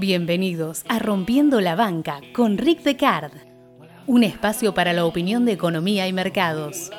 Bienvenidos a Rompiendo la Banca con Rick Decard, un espacio para la opinión de economía y mercados.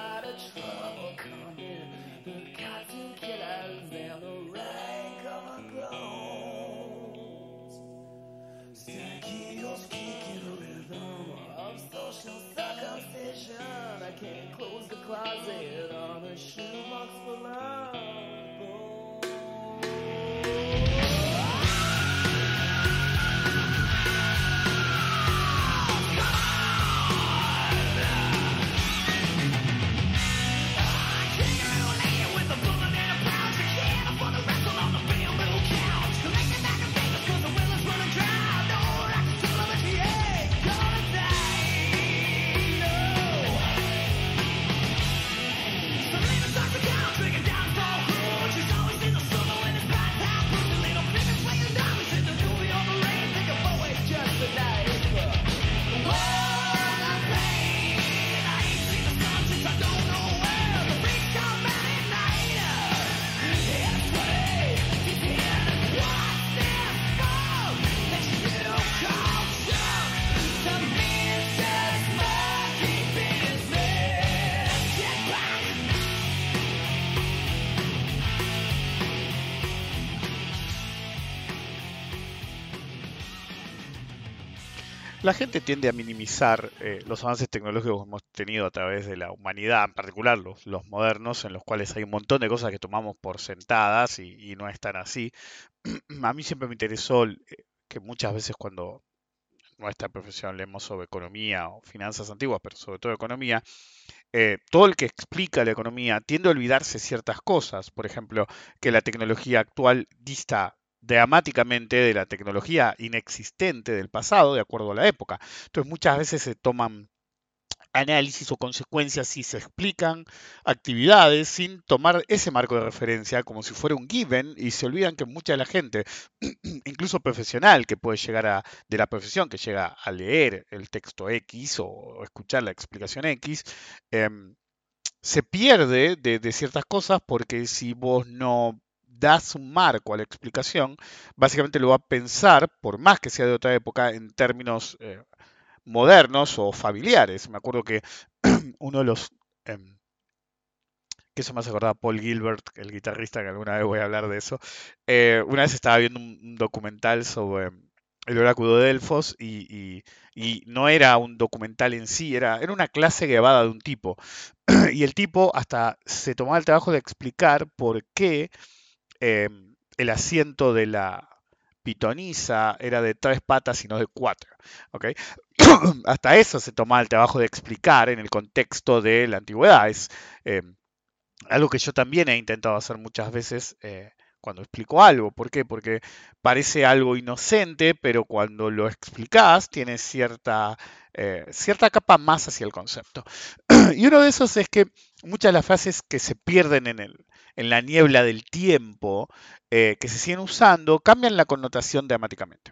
Tiende a minimizar eh, los avances tecnológicos que hemos tenido a través de la humanidad, en particular los, modernos, en los cuales hay un montón de cosas que tomamos por sentadas y, no están así. a mí siempre me interesó eh, que muchas veces cuando nuestra profesión leemos sobre economía o finanzas antiguas, pero sobre todo economía, eh, todo el que explica la economía tiende a olvidarse ciertas cosas. Por ejemplo, que la tecnología actual dista dramáticamente de la tecnología inexistente del pasado, de acuerdo a la época. Entonces muchas veces se toman análisis o consecuencias y se explican actividades sin tomar ese marco de referencia como si fuera un given y se olvidan que mucha de la gente, incluso profesional que puede llegar a, de la profesión, que llega a leer el texto X o escuchar la explicación X, em, se pierde de, de ciertas cosas porque si vos no das un marco a la explicación, básicamente lo va a pensar, por más que sea de otra época, en términos eh, modernos o familiares. Me acuerdo que uno de los... Em, que eso me hace a Paul Gilbert, el guitarrista, que alguna vez voy a hablar de eso. Eh, una vez estaba viendo un, documental sobre el oráculo de Delfos y, no era un documental en sí, era, era una clase grabada de un tipo. y el tipo hasta se tomaba el trabajo de explicar por qué Em, el asiento de la pitonisa era de tres patas y no de cuatro. Hasta eso se toma el trabajo de explicar en el contexto de la antigüedad. Es em, algo que yo también he intentado hacer muchas veces eh, cuando explico algo. ¿Por qué? Porque parece algo inocente, pero cuando lo explicas tiene cierta, eh, cierta capa más hacia el concepto. y uno de esos es que muchas de las frases que se pierden en el, en la niebla del tiempo eh, que se siguen usando cambian la connotación dramáticamente.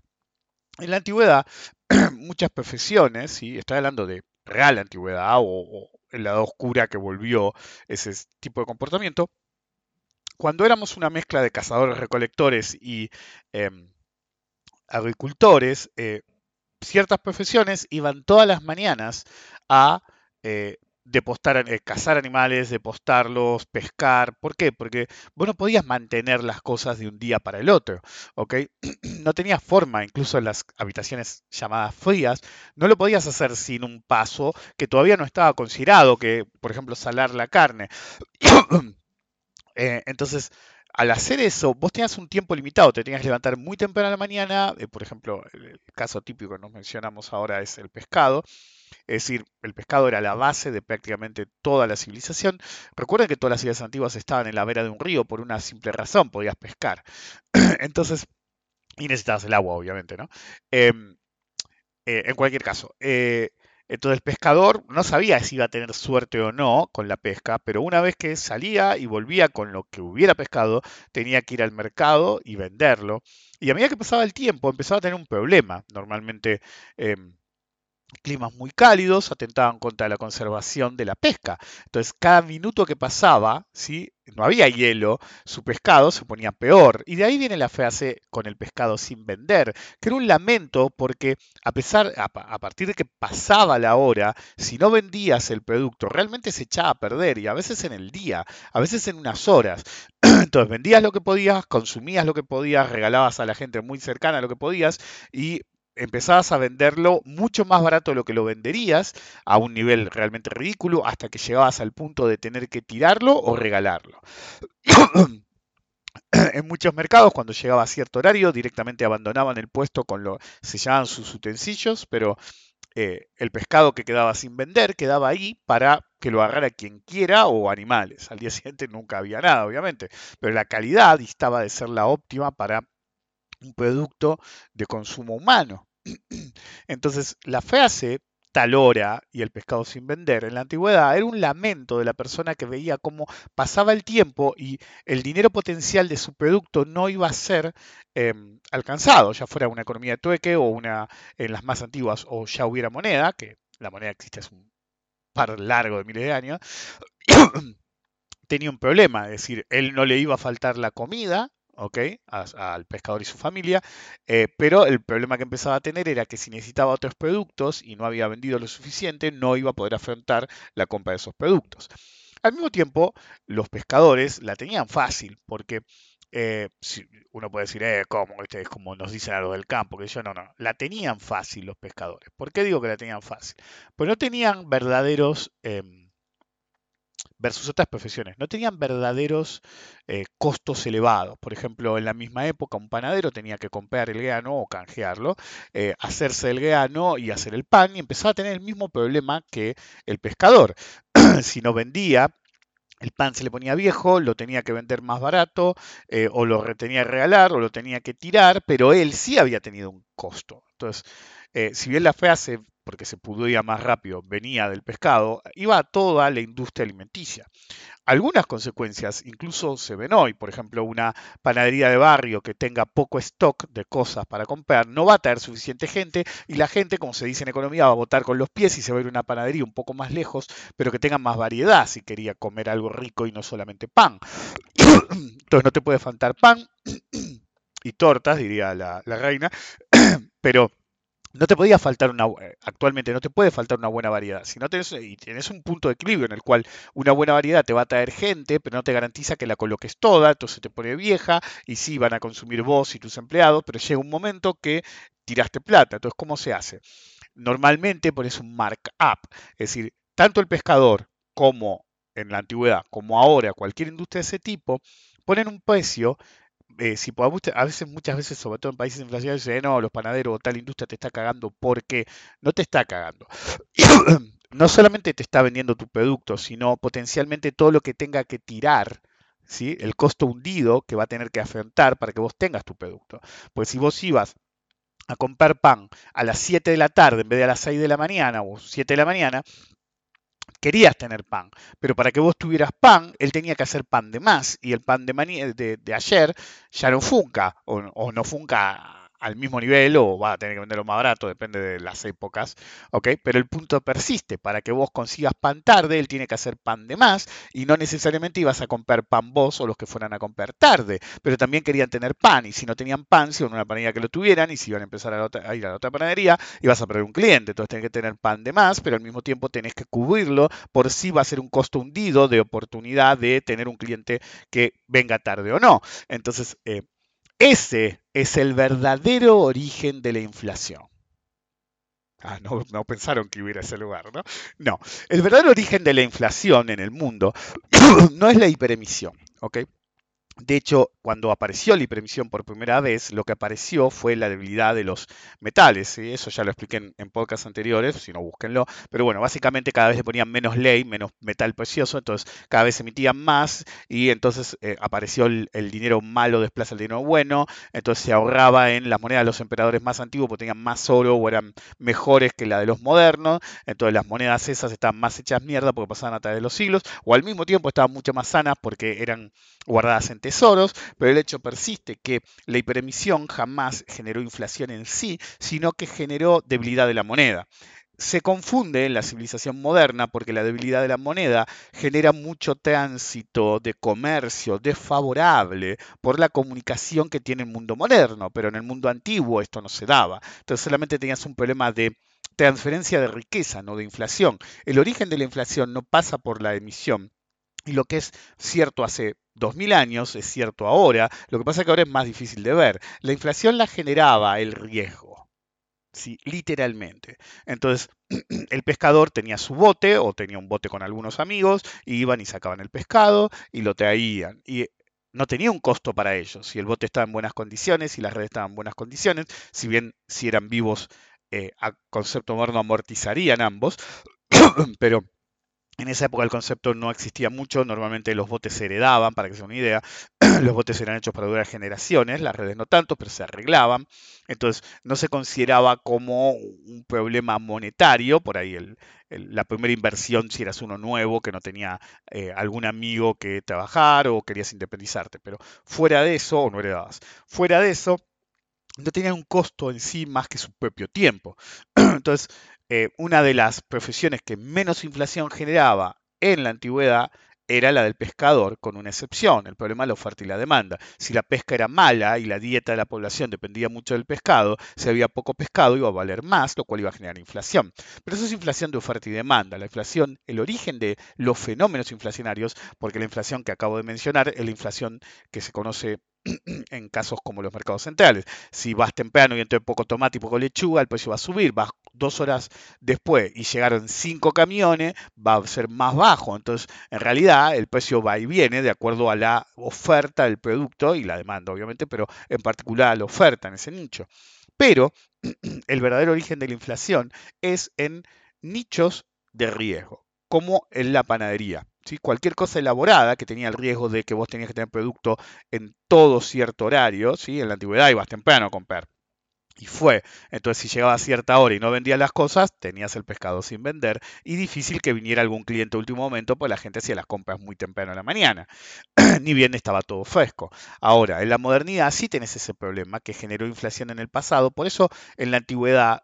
En la antigüedad, muchas profesiones, y estoy hablando de real antigüedad o, en la edad oscura que volvió ese tipo de comportamiento, cuando éramos una mezcla de cazadores-recolectores y em, agricultores, eh, ciertas profesiones iban todas las mañanas a eh, de postar, eh, cazar animales, de postarlos, pescar. ¿Por qué? Porque vos no podías mantener las cosas de un día para el otro, ¿ok? No tenías forma, incluso en las habitaciones llamadas frías, no lo podías hacer sin un paso que todavía no estaba considerado, que, por ejemplo, salar la carne. Eh, entonces, al hacer eso, vos tenías un tiempo limitado, te tenías que levantar muy temprano a la mañana, eh, por ejemplo, el caso típico que nos mencionamos ahora es el pescado, es decir, el pescado era la base de prácticamente toda la civilización. Recuerden que todas las ciudades antiguas estaban en la vera de un río por una simple razón, podías pescar. Entonces, y necesitabas el agua, obviamente, ¿no? Em, eh, en cualquier caso, eh, entonces el pescador no sabía si iba a tener suerte o no con la pesca, pero una vez que salía y volvía con lo que hubiera pescado, tenía que ir al mercado y venderlo. Y a medida que pasaba el tiempo, empezaba a tener un problema. Normalmente em, climas muy cálidos atentaban contra la conservación de la pesca. Entonces, cada minuto que pasaba, ¿sí? no había hielo, su pescado se ponía peor. Y de ahí viene la frase con el pescado sin vender, que era un lamento porque a pesar, a, partir de que pasaba la hora, si no vendías el producto, realmente se echaba a perder, y a veces en el día, a veces en unas horas. Entonces vendías lo que podías, consumías lo que podías, regalabas a la gente muy cercana lo que podías, y empezabas a venderlo mucho más barato de lo que lo venderías, a un nivel realmente ridículo, hasta que llegabas al punto de tener que tirarlo o regalarlo. en muchos mercados, cuando llegaba a cierto horario, directamente abandonaban el puesto con lo se llamaban sus utensilios, pero eh, el pescado que quedaba sin vender quedaba ahí para que lo agarrara quien quiera o animales. Al día siguiente nunca había nada, obviamente, pero la calidad distaba de ser la óptima para un producto de consumo humano. Entonces, la frase tal hora y el pescado sin vender en la antigüedad era un lamento de la persona que veía cómo pasaba el tiempo y el dinero potencial de su producto no iba a ser em, alcanzado, ya fuera una economía de tueque o una en las más antiguas o ya hubiera moneda, que la moneda existe hace un par largo de miles de años, tenía un problema, es decir, él no le iba a faltar la comida, ¿ok? al pescador y su familia, eh, pero el problema que empezaba a tener era que si necesitaba otros productos y no había vendido lo suficiente, no iba a poder afrontar la compra de esos productos. Al mismo tiempo, los pescadores la tenían fácil, porque eh, uno puede decir, eh, ¿cómo? Este es como nos dicen a los del campo, que yo no, no, la tenían fácil los pescadores. ¿Por qué digo que la tenían fácil? Pues no tenían verdaderos... Em, versus otras profesiones. No tenían verdaderos eh, costos elevados. Por ejemplo, en la misma época un panadero tenía que comprar el grano o canjearlo, eh, hacerse el grano y hacer el pan y empezaba a tener el mismo problema que el pescador. si no vendía, el pan se le ponía viejo, lo tenía que vender más barato, eh, o lo tenía que regalar, o lo tenía que tirar, pero él sí había tenido un costo. Entonces, si bien la frase porque se pudría más rápido, venía del pescado, iba a toda la industria alimenticia. Algunas consecuencias incluso se ven hoy, por ejemplo, una panadería de barrio que tenga poco stock de cosas para comprar, no va a tener suficiente gente y la gente, como se dice en economía, va a votar con los pies y se va a ir a una panadería un poco más lejos, pero que tenga más variedad si quería comer algo rico y no solamente pan. Entonces no te puede faltar pan y tortas, diría la, la reina, pero no te podía faltar una eh, actualmente no te puede faltar una buena variedad. Si no tenés y tienes un punto de equilibrio en el cual una buena variedad te va a traer gente, pero no te garantiza que la coloques toda, entonces te pone vieja y sí van a consumir vos y tus empleados, pero llega un momento que tiraste plata. Entonces, ¿cómo se hace? Normalmente pones un markup, es decir, tanto el pescador como en la antigüedad, como ahora cualquier industria de ese tipo, ponen un precio eh, si a veces, muchas veces, sobre todo en países inflacionarios, dicen, no, los panaderos o tal industria te está cagando porque no te está cagando. no solamente te está vendiendo tu producto, sino potencialmente todo lo que tenga que tirar, ¿sí? el costo hundido que va a tener que afrontar para que vos tengas tu producto. Pues si vos ibas a comprar pan a las 7 de la tarde en vez de a las 6 de la mañana o 7 de la mañana, querías tener pan, pero para que vos tuvieras pan, él tenía que hacer pan de más, y el pan de, de, ayer ya no funca, o, o no funca al mismo nivel o va a tener que venderlo más barato, depende de las épocas, ¿ok? Pero el punto persiste, para que vos consigas pan tarde, él tiene que hacer pan de más y no necesariamente ibas a comprar pan vos o los que fueran a comprar tarde, pero también querían tener pan y si no tenían pan, si a una panadería que lo tuvieran y si iban a empezar a, ir a la otra panadería, ibas a perder un cliente, entonces tenés que tener pan de más, pero al mismo tiempo tenés que cubrirlo por si va a ser un costo hundido de oportunidad de tener un cliente que venga tarde o no. Entonces, eh, ese es el verdadero origen de la inflación. Ah, no, pensaron que hubiera ese lugar, ¿no? No, el verdadero origen de la inflación en el mundo no es la hiperemisión, ¿ok? De hecho, cuando apareció la hiperemisión por primera vez, lo que apareció fue la debilidad de los metales. Eso ya lo expliqué en, en, podcasts anteriores, si no búsquenlo. Pero bueno, básicamente cada vez le ponían menos ley, menos metal precioso, entonces cada vez se emitían más y entonces eh, apareció el, dinero malo desplaza el dinero bueno, entonces se ahorraba en las monedas de los emperadores más antiguos porque tenían más oro o eran mejores que la de los modernos, entonces las monedas esas estaban más hechas mierda porque pasaban a través de los siglos, o al mismo tiempo estaban mucho más sanas porque eran guardadas en tesoros, pero el hecho persiste que la hiperemisión jamás generó inflación en sí, sino que generó debilidad de la moneda. se confunde en la civilización moderna porque la debilidad de la moneda genera mucho tránsito de comercio desfavorable por la comunicación que tiene el mundo moderno, pero en el mundo antiguo esto no se daba. Entonces solamente tenías un problema de transferencia de riqueza, no de inflación. El origen de la inflación no pasa por la emisión. Y lo que es cierto hace 2000 años es cierto ahora, lo que pasa es que ahora es más difícil de ver. La inflación la generaba el riesgo ¿sí? literalmente. Entonces, el pescador tenía su bote o tenía un bote con algunos amigos, y iban y sacaban el pescado y lo traían. Y no tenía un costo para ellos. Si el bote estaba en buenas condiciones, si las redes estaban en buenas condiciones, si bien si eran vivos, eh, a concepto moderno amortizarían ambos, pero en esa época el concepto no existía mucho, normalmente los botes se heredaban, para que se una idea, los botes eran hechos para durar generaciones, las redes no tanto, pero se arreglaban, entonces no se consideraba como un problema monetario, por ahí la primera inversión si eras uno nuevo que no tenía eh, algún amigo que trabajar o querías independizarte, pero fuera de eso, o no heredabas, fuera de eso, no tenía un costo en sí más que su propio tiempo. Entonces, eh, una de las profesiones que menos inflación generaba en la antigüedad era la del pescador, con una excepción, el problema de la oferta y la demanda. Si la pesca era mala y la dieta de la población dependía mucho del pescado, si había poco pescado iba a valer más, lo cual iba a generar inflación. Pero eso es inflación de oferta y demanda. La inflación, el origen de los fenómenos inflacionarios, porque la inflación que acabo de mencionar es la inflación que se conoce en casos como los mercados centrales. Si vas temprano y entonces poco tomate y poco lechuga, el precio va a subir. Vas dos horas después y llegaron cinco camiones, va a ser más bajo. Entonces, en realidad, el precio va y viene de acuerdo a la oferta del producto y la demanda, obviamente, pero en particular a la oferta en ese nicho. Pero el verdadero origen de la inflación es en nichos de riesgo, como en la panadería. Cualquier cosa elaborada que tenía el riesgo de que vos tenías que tener producto en todo cierto horario, ¿sí? en la antigüedad ibas temprano a comprar. Y fue. Entonces, si llegaba a cierta hora y no vendías las cosas, tenías el pescado sin vender. Y difícil que viniera algún cliente último momento, pues la gente hacía las compras muy temprano en la mañana. Ni bien estaba todo fresco. Ahora, en la modernidad sí tenés ese problema que generó inflación en el pasado. Por eso, en la antigüedad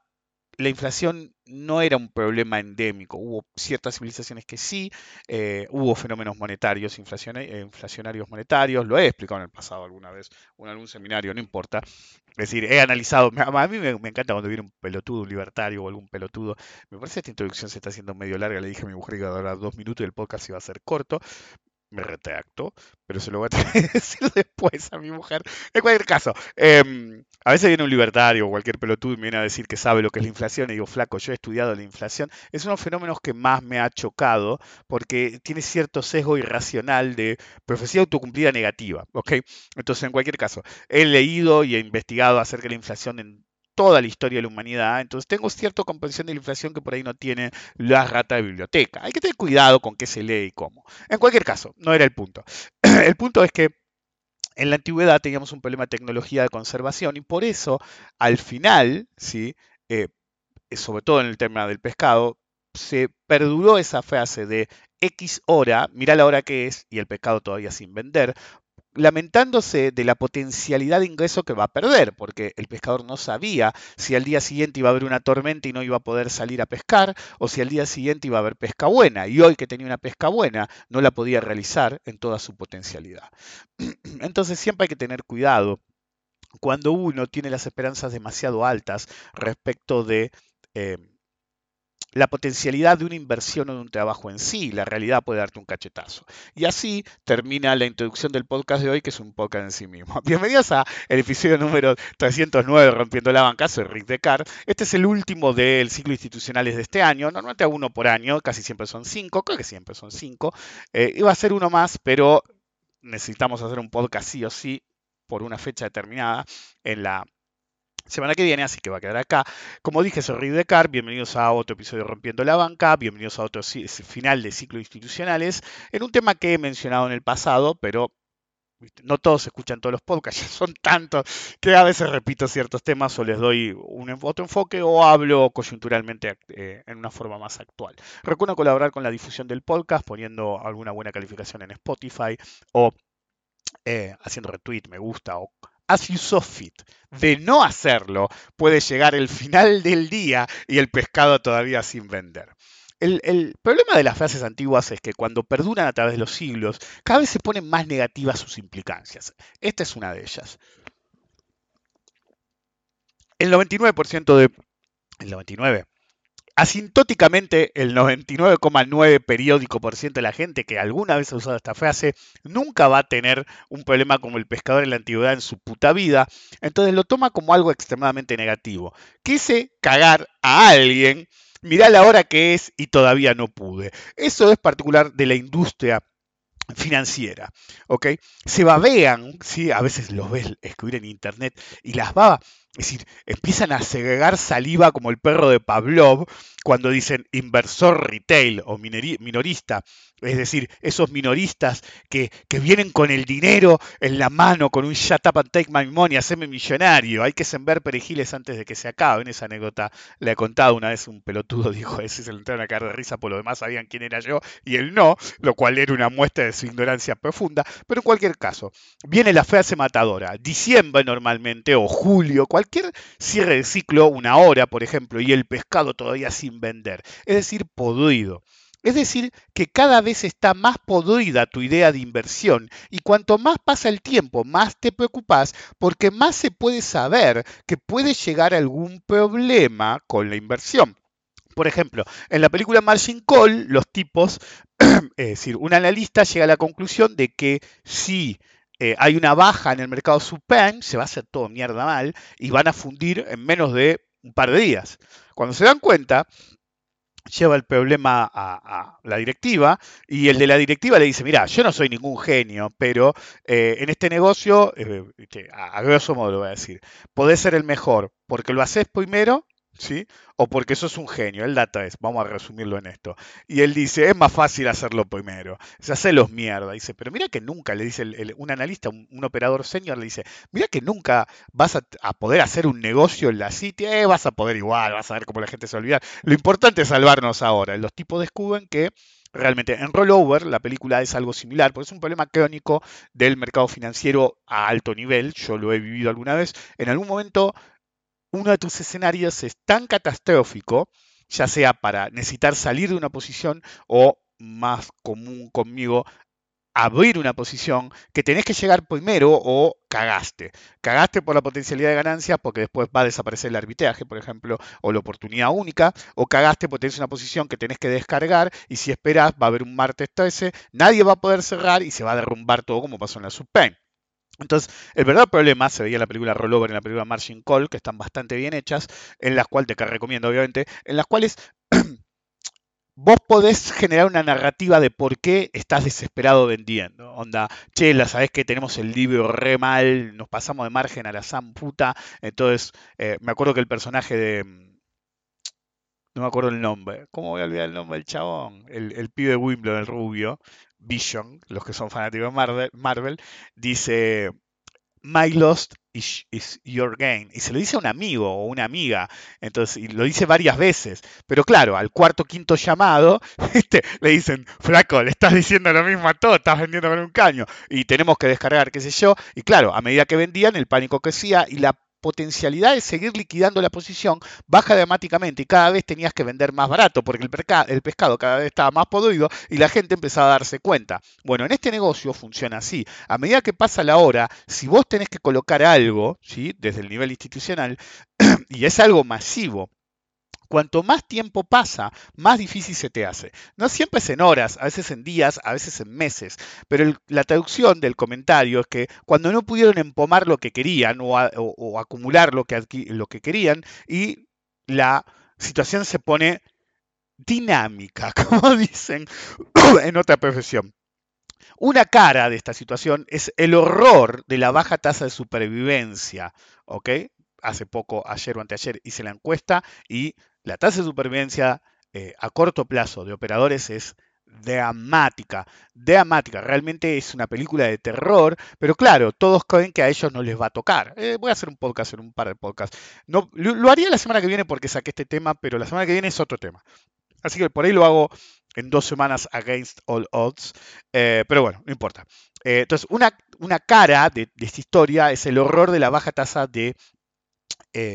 la inflación no era un problema endémico. Hubo ciertas civilizaciones que sí, eh, hubo fenómenos monetarios, eh, inflacionarios monetarios, lo he explicado en el pasado alguna vez, en algún seminario, no importa. Es decir, he analizado, a mí me, encanta cuando viene un pelotudo, libertario o algún pelotudo. Me parece que esta introducción se está haciendo medio larga, le dije a mi mujer que iba a durar dos minutos y el podcast iba a ser corto, me retracto, pero se lo voy a decir después a mi mujer. En cualquier caso, em, a veces viene un libertario o cualquier pelotudo y me viene a decir que sabe lo que es la inflación y digo, flaco, yo he estudiado la inflación. Es uno de los fenómenos que más me ha chocado porque tiene cierto sesgo irracional de profecía autocumplida negativa. ¿ok? Entonces, en cualquier caso, he leído y he investigado acerca de la inflación en toda la historia de la humanidad. Entonces tengo cierta comprensión de la inflación que por ahí no tiene la rata de biblioteca. Hay que tener cuidado con qué se lee y cómo. En cualquier caso, no era el punto. el punto es que en la antigüedad teníamos un problema de tecnología de conservación y por eso al final, ¿sí? Eh, sobre todo en el tema del pescado, se perduró esa frase de X hora, mira la hora que es y el pescado todavía sin vender, lamentándose de la potencialidad de ingreso que va a perder, porque el pescador no sabía si al día siguiente iba a haber una tormenta y no iba a poder salir a pescar, o si al día siguiente iba a haber pesca buena, y hoy que tenía una pesca buena, no la podía realizar en toda su potencialidad. Entonces siempre hay que tener cuidado cuando uno tiene las esperanzas demasiado altas respecto de... Eh, la potencialidad de una inversión o de un trabajo en sí. La realidad puede darte un cachetazo. Y así termina la introducción del podcast de hoy, que es un podcast en sí mismo. Bienvenidos a el episodio número 309 Rompiendo la Banca. Soy Rick Decar. Este es el último del ciclo institucionales de este año. Normalmente a uno por año, casi siempre son cinco, creo que siempre son cinco. Eh, iba a ser uno más, pero necesitamos hacer un podcast sí o sí por una fecha determinada en la semana que viene, así que va a quedar acá. Como dije, soy Rick Decar, bienvenidos a otro episodio de Rompiendo la Banca, bienvenidos a otro final de ciclo institucionales, en un tema que he mencionado en el pasado, pero no todos escuchan todos los podcasts, ya son tantos que a veces repito ciertos temas o les doy un otro enfoque o hablo coyunturalmente eh, en una forma más actual. Recuerdo colaborar con la difusión del podcast poniendo alguna buena calificación en Spotify o eh, haciendo retweet, me gusta o as you saw fit. De no hacerlo, puede llegar el final del día y el pescado todavía sin vender. El, problema de las frases antiguas es que cuando perduran a través de los siglos, cada vez se ponen más negativas sus implicancias. Esta es una de ellas. El 99% de... El 99 asintóticamente el 99,9 periódico por ciento de la gente que alguna vez ha usado esta frase nunca va a tener un problema como el pescador en la antigüedad en su puta vida, entonces lo toma como algo extremadamente negativo. Quise cagar a alguien, mirá la hora que es y todavía no pude. Eso es particular de la industria financiera, ¿ok? Se babean, ¿sí? A veces los ves escribir en internet y las babas es decir, empiezan a segregar saliva como el perro de Pavlov cuando dicen inversor retail o minorista. Es decir, esos minoristas que, vienen con el dinero en la mano, con un shut up and take my money, haceme millonario. Hay que sembrar perejiles antes de que se acaben. Esa anécdota la he contado una vez un pelotudo dijo, ese se le entraron a caer de risa, por lo demás sabían quién era yo y él no, lo cual era una muestra de su ignorancia profunda. Pero en cualquier caso, viene la frase matadora. Diciembre normalmente, o julio, cualquier cierre de ciclo, una hora, por ejemplo, y el pescado todavía sin vender. Es decir, podrido. Es decir, que cada vez está más podrida tu idea de inversión y cuanto más pasa el tiempo, más te preocupas porque más se puede saber que puede llegar algún problema con la inversión. Por ejemplo, en la película Margin Call, los tipos, es decir, un analista llega a la conclusión de que si eh, hay una baja en el mercado subprime, se va a hacer todo mierda mal y van a fundir en menos de un par de días. Cuando se dan cuenta, lleva el problema a, la directiva y el de la directiva le dice, mira, yo no soy ningún genio, pero eh, en este negocio, eh, a, a, grosso modo lo voy a decir, podés ser el mejor porque lo haces primero ¿sí? O porque sos un genio. El data es, vamos a resumirlo en esto. Y él dice, es más fácil hacerlo primero. Se hace los mierda. Dice, pero mira que nunca, le dice un analista, un, operador senior, le dice, mira que nunca vas a, poder hacer un negocio en la City. Eh, vas a poder igual, vas a ver cómo la gente se olvida. Lo importante es salvarnos ahora. Los tipos descubren que realmente en Rollover la película es algo similar, porque es un problema crónico del mercado financiero a alto nivel, yo lo he vivido alguna vez, en algún momento uno de tus escenarios es tan catastrófico, ya sea para necesitar salir de una posición o más común conmigo, abrir una posición que tenés que llegar primero o cagaste. Cagaste por la potencialidad de ganancias porque después va a desaparecer el arbitraje, por ejemplo, o la oportunidad única, o cagaste porque tenés una posición que tenés que descargar y si esperas va a haber un martes 13, nadie va a poder cerrar y se va a derrumbar todo como pasó en la subpen. Entonces, el verdadero problema se veía en la película Rollover y en la película Margin Call, que están bastante bien hechas, en las cuales te recomiendo, obviamente, en las cuales vos podés generar una narrativa de por qué estás desesperado vendiendo. Onda, che, la sabés que tenemos el libro re mal, nos pasamos de margen a la san puta. Entonces, eh, me acuerdo que el personaje de. No me acuerdo el nombre. ¿Cómo voy a olvidar el nombre del chabón? El, el pibe de Wimbledon, el rubio. Vision, los que son fanáticos de Marvel, dice, My lost is, your gain. Y se lo dice a un amigo o una amiga. Entonces, y lo dice varias veces. Pero claro, al cuarto quinto llamado, este, le dicen, flaco, le estás diciendo lo mismo a todo, estás vendiendo con un caño. Y tenemos que descargar, qué sé yo. Y claro, a medida que vendían, el pánico crecía y la potencialidad de seguir liquidando la posición baja dramáticamente y cada vez tenías que vender más barato porque el, pescado cada vez estaba más podrido y la gente empezaba a darse cuenta. Bueno, en este negocio funciona así. A medida que pasa la hora, si vos tenés que colocar algo, ¿sí? desde el nivel institucional, y es algo masivo, Cuanto más tiempo pasa, más difícil se te hace. No siempre es en horas, a veces en días, a veces en meses, pero la traducción del comentario es que cuando no pudieron empomar lo que querían o, acumular lo que, lo que querían y la situación se pone dinámica, como dicen en otra profesión. Una cara de esta situación es el horror de la baja tasa de supervivencia. ¿ok? Hace poco, ayer o anteayer, hice la encuesta y la tasa de supervivencia eh, a corto plazo de operadores es dramática, dramática. Realmente es una película de terror, pero claro, todos creen que a ellos no les va a tocar. Eh, voy a hacer un podcast en un par de podcasts. No, lo, haría la semana que viene porque saqué este tema, pero la semana que viene es otro tema. Así que por ahí lo hago en dos semanas against all odds. Eh, pero bueno, no importa. Entonces, una, una cara de, esta historia es el horror de la baja tasa de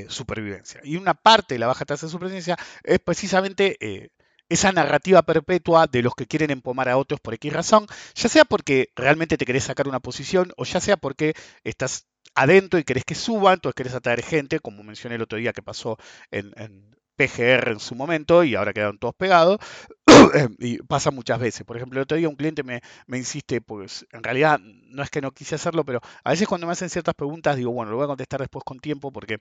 supervivencia. Y una parte de la baja tasa de supervivencia es precisamente esa narrativa perpetua de los que quieren empomar a otros por X razón, ya sea porque realmente te querés sacar una posición o ya sea porque estás adentro y querés que suban, entonces querés atraer gente, como mencioné el otro día que pasó en, PGR en su momento y ahora quedaron todos pegados. y pasa muchas veces. Por ejemplo, el otro día un cliente me, me, insiste, pues en realidad no es que no quise hacerlo, pero a veces cuando me hacen ciertas preguntas digo, bueno, lo voy a contestar después con tiempo porque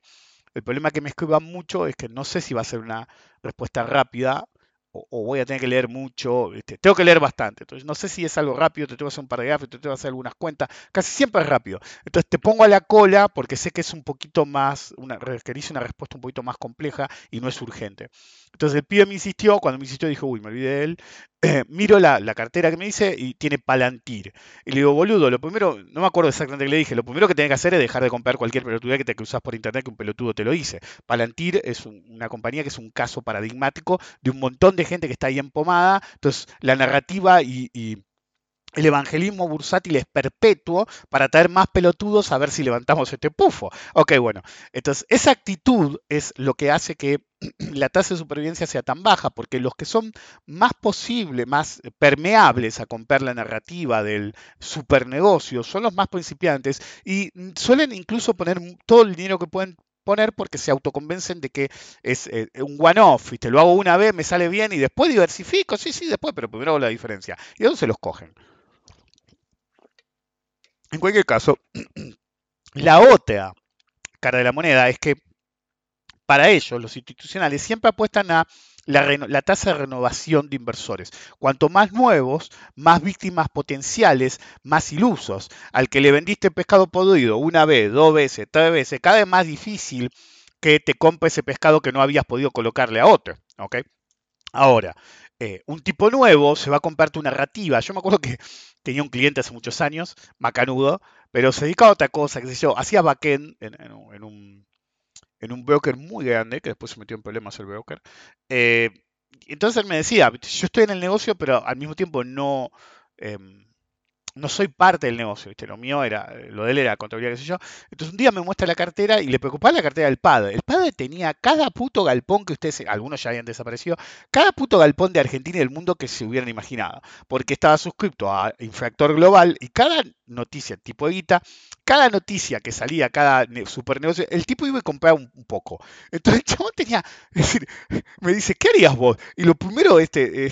el problema que me escriban mucho es que no sé si va a ser una respuesta rápida o, voy a tener que leer mucho, este, tengo que leer bastante. Entonces, no sé si es algo rápido, te tengo que hacer un par de gráficos, te tengo que hacer algunas cuentas, casi siempre es rápido. Entonces, te pongo a la cola porque sé que es un poquito más, una, una respuesta un poquito más compleja y no es urgente. Entonces, el pibe me insistió, cuando me insistió, dijo, uy, me olvidé de él. Eh, miro la, cartera que me dice y tiene Palantir. Y le digo, boludo, lo primero, no me acuerdo exactamente qué le dije, lo primero que tenés que hacer es dejar de comprar cualquier pelotudo que te cruzas por internet que un pelotudo te lo dice. Palantir es una compañía que es un caso paradigmático de un montón de gente que está ahí empomada. Entonces, la narrativa y, el evangelismo bursátil es perpetuo para traer más pelotudos a ver si levantamos este pufo. Ok, bueno, entonces esa actitud es lo que hace que la tasa de supervivencia sea tan baja, porque los que son más posibles, más permeables a comprar la narrativa del supernegocio son los más principiantes y suelen incluso poner todo el dinero que pueden poner porque se autoconvencen de que es eh, un one-off, te lo hago una vez, me sale bien y después diversifico, sí, sí, después, pero primero hago la diferencia. ¿Y dónde se los cogen? En cualquier caso, la otra cara de la moneda es que para ellos, los institucionales, siempre apuestan a la, tasa de renovación de inversores. Cuanto más nuevos, más víctimas potenciales, más ilusos. Al que le vendiste pescado podrido una vez, dos veces, tres veces, cada vez más difícil que te compre ese pescado que no habías podido colocarle a otro. Ahora, eh, un tipo nuevo se va a comprar tu narrativa. Yo me acuerdo que tenía un cliente hace muchos años, macanudo, pero se dedicaba a otra cosa, que sé yo, hacía backend en un en un broker muy grande, que después se metió en problemas el broker. Eh, entonces él me decía, yo estoy en el negocio, pero al mismo tiempo no, em, no soy parte del negocio, ¿viste? Lo mío era, lo de él era contabilidad, qué sé yo. Entonces un día me muestra la cartera y le preocupaba la cartera del padre. El padre tenía cada puto galpón que ustedes, algunos ya habían desaparecido, cada puto galpón de Argentina y del mundo que se hubieran imaginado. Porque estaba suscrito a Infractor Global y cada noticia tipo de guita, cada noticia que salía, cada super negocio, el tipo iba a comprar un, poco. Entonces el chabón tenía, es decir, me dice, ¿qué harías vos? Y lo primero, este,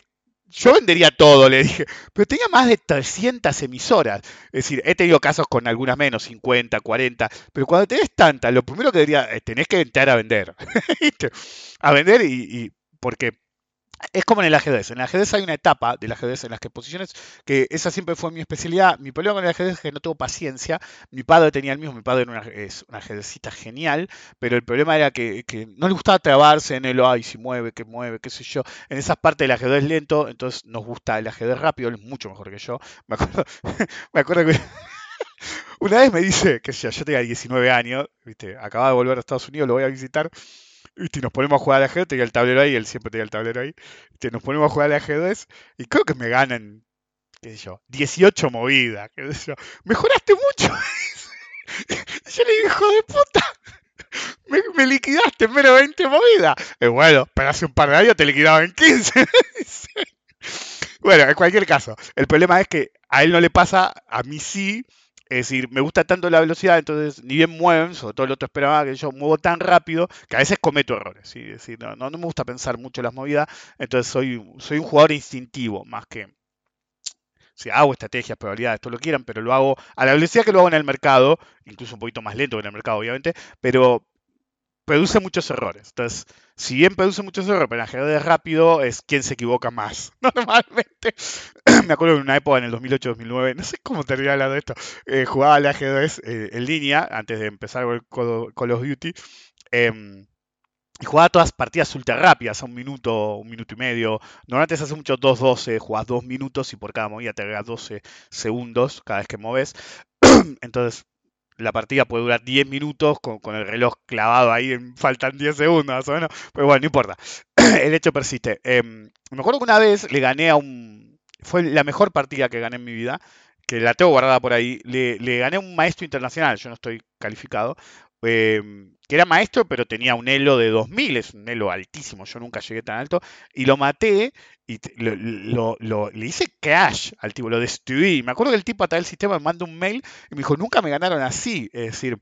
yo vendería todo, le dije, pero tenía más de 300 emisoras. Es decir, he tenido casos con algunas menos, 50, 40, pero cuando tenés tantas, lo primero que diría, tenés que entrar a vender. a vender y, y porque es como en el ajedrez. En el ajedrez hay una etapa del ajedrez en las que posiciones, que esa siempre fue mi especialidad. Mi problema con el ajedrez es que no tengo paciencia. Mi padre tenía el mismo, mi padre era una, es un ajedrecista genial, pero el problema era que, no le gustaba trabarse en el, ay, si mueve, que mueve, qué sé yo. En esas partes del ajedrez lento, entonces nos gusta el ajedrez rápido, él es mucho mejor que yo. Me acuerdo, me acuerdo que... Una vez me dice, que yo, yo tenía 19 años, ¿viste? acababa de volver a Estados Unidos, lo voy a visitar, y nos ponemos a jugar al ajedrez, tenía el tablero ahí, él siempre tenía el tablero ahí. nos ponemos a jugar al ajedrez y creo que me ganan, qué sé yo, 18 movidas. Qué sé yo. Mejoraste mucho. yo le digo, hijo de puta. Me, liquidaste en menos 20 movidas. Y bueno, pero hace un par de años te liquidaba en 15. bueno, en cualquier caso, el problema es que a él no le pasa, a mí sí, es decir, me gusta tanto la velocidad, entonces ni bien mueven, sobre todo el otro esperaba que yo muevo tan rápido que a veces cometo errores. ¿sí? Es decir, no, no, me gusta pensar mucho las movidas, entonces soy, soy un jugador instintivo más que. Si hago estrategias, probabilidades, todo lo quieran, pero lo hago a la velocidad que lo hago en el mercado, incluso un poquito más lento que en el mercado, obviamente, pero produce muchos errores. Entonces, si bien produce muchos errores, pero el ajedrez rápido es quien se equivoca más. Normalmente, me acuerdo de una época en el 2008-2009, no sé cómo terminar hablando de esto, eh, jugaba al ajedrez eh, en línea antes de empezar con Call of Duty. Em, y jugaba todas partidas ultra rápidas, a un minuto, un minuto y medio. Normalmente se hace mucho 2-12, jugás dos minutos y por cada movida te agregas 12 segundos cada vez que moves. Entonces, la partida puede durar 10 minutos con, el reloj clavado ahí, en, faltan 10 segundos más o menos, pero bueno, no importa, el hecho persiste. Em, me acuerdo que una vez le gané a un... Fue la mejor partida que gané en mi vida, que la tengo guardada por ahí. Le, le gané a un maestro internacional, yo no estoy calificado, em, que era maestro, pero tenía un elo de 2000, es un elo altísimo, yo nunca llegué tan alto, y lo maté y lo, le hice crash al tipo, lo destruí. Me acuerdo que el tipo a través del sistema me mandó un mail y me dijo, nunca me ganaron así, es decir,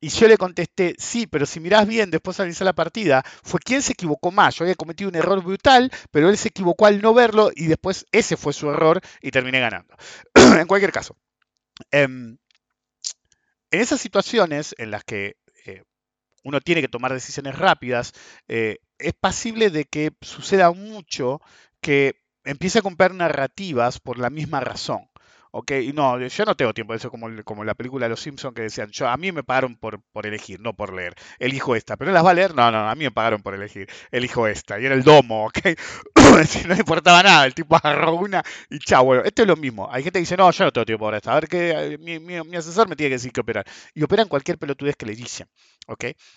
y yo le contesté, sí, pero si mirás bien, después de analizar la partida, fue quien se equivocó más. Yo había cometido un error brutal, pero él se equivocó al no verlo y después ese fue su error y terminé ganando. en cualquier caso, em, en esas situaciones en las que uno tiene que tomar decisiones rápidas, eh, es posible de que suceda mucho que empiece a comprar narrativas por la misma razón. Ok, no, yo no tengo tiempo de eso como, como la película de Los Simpsons que decían, yo, a mí me pagaron por, por elegir, no por leer. Elijo esta, pero las va a leer, no, no, a mí me pagaron por elegir, elijo esta. Y era el domo, ok. no importaba nada, el tipo agarró una y chao, bueno, esto es lo mismo. Hay gente que dice, no, yo no tengo tiempo para esto, a ver qué, mi, mi, asesor me tiene que decir que operar. Y operan cualquier pelotudez que le dicen.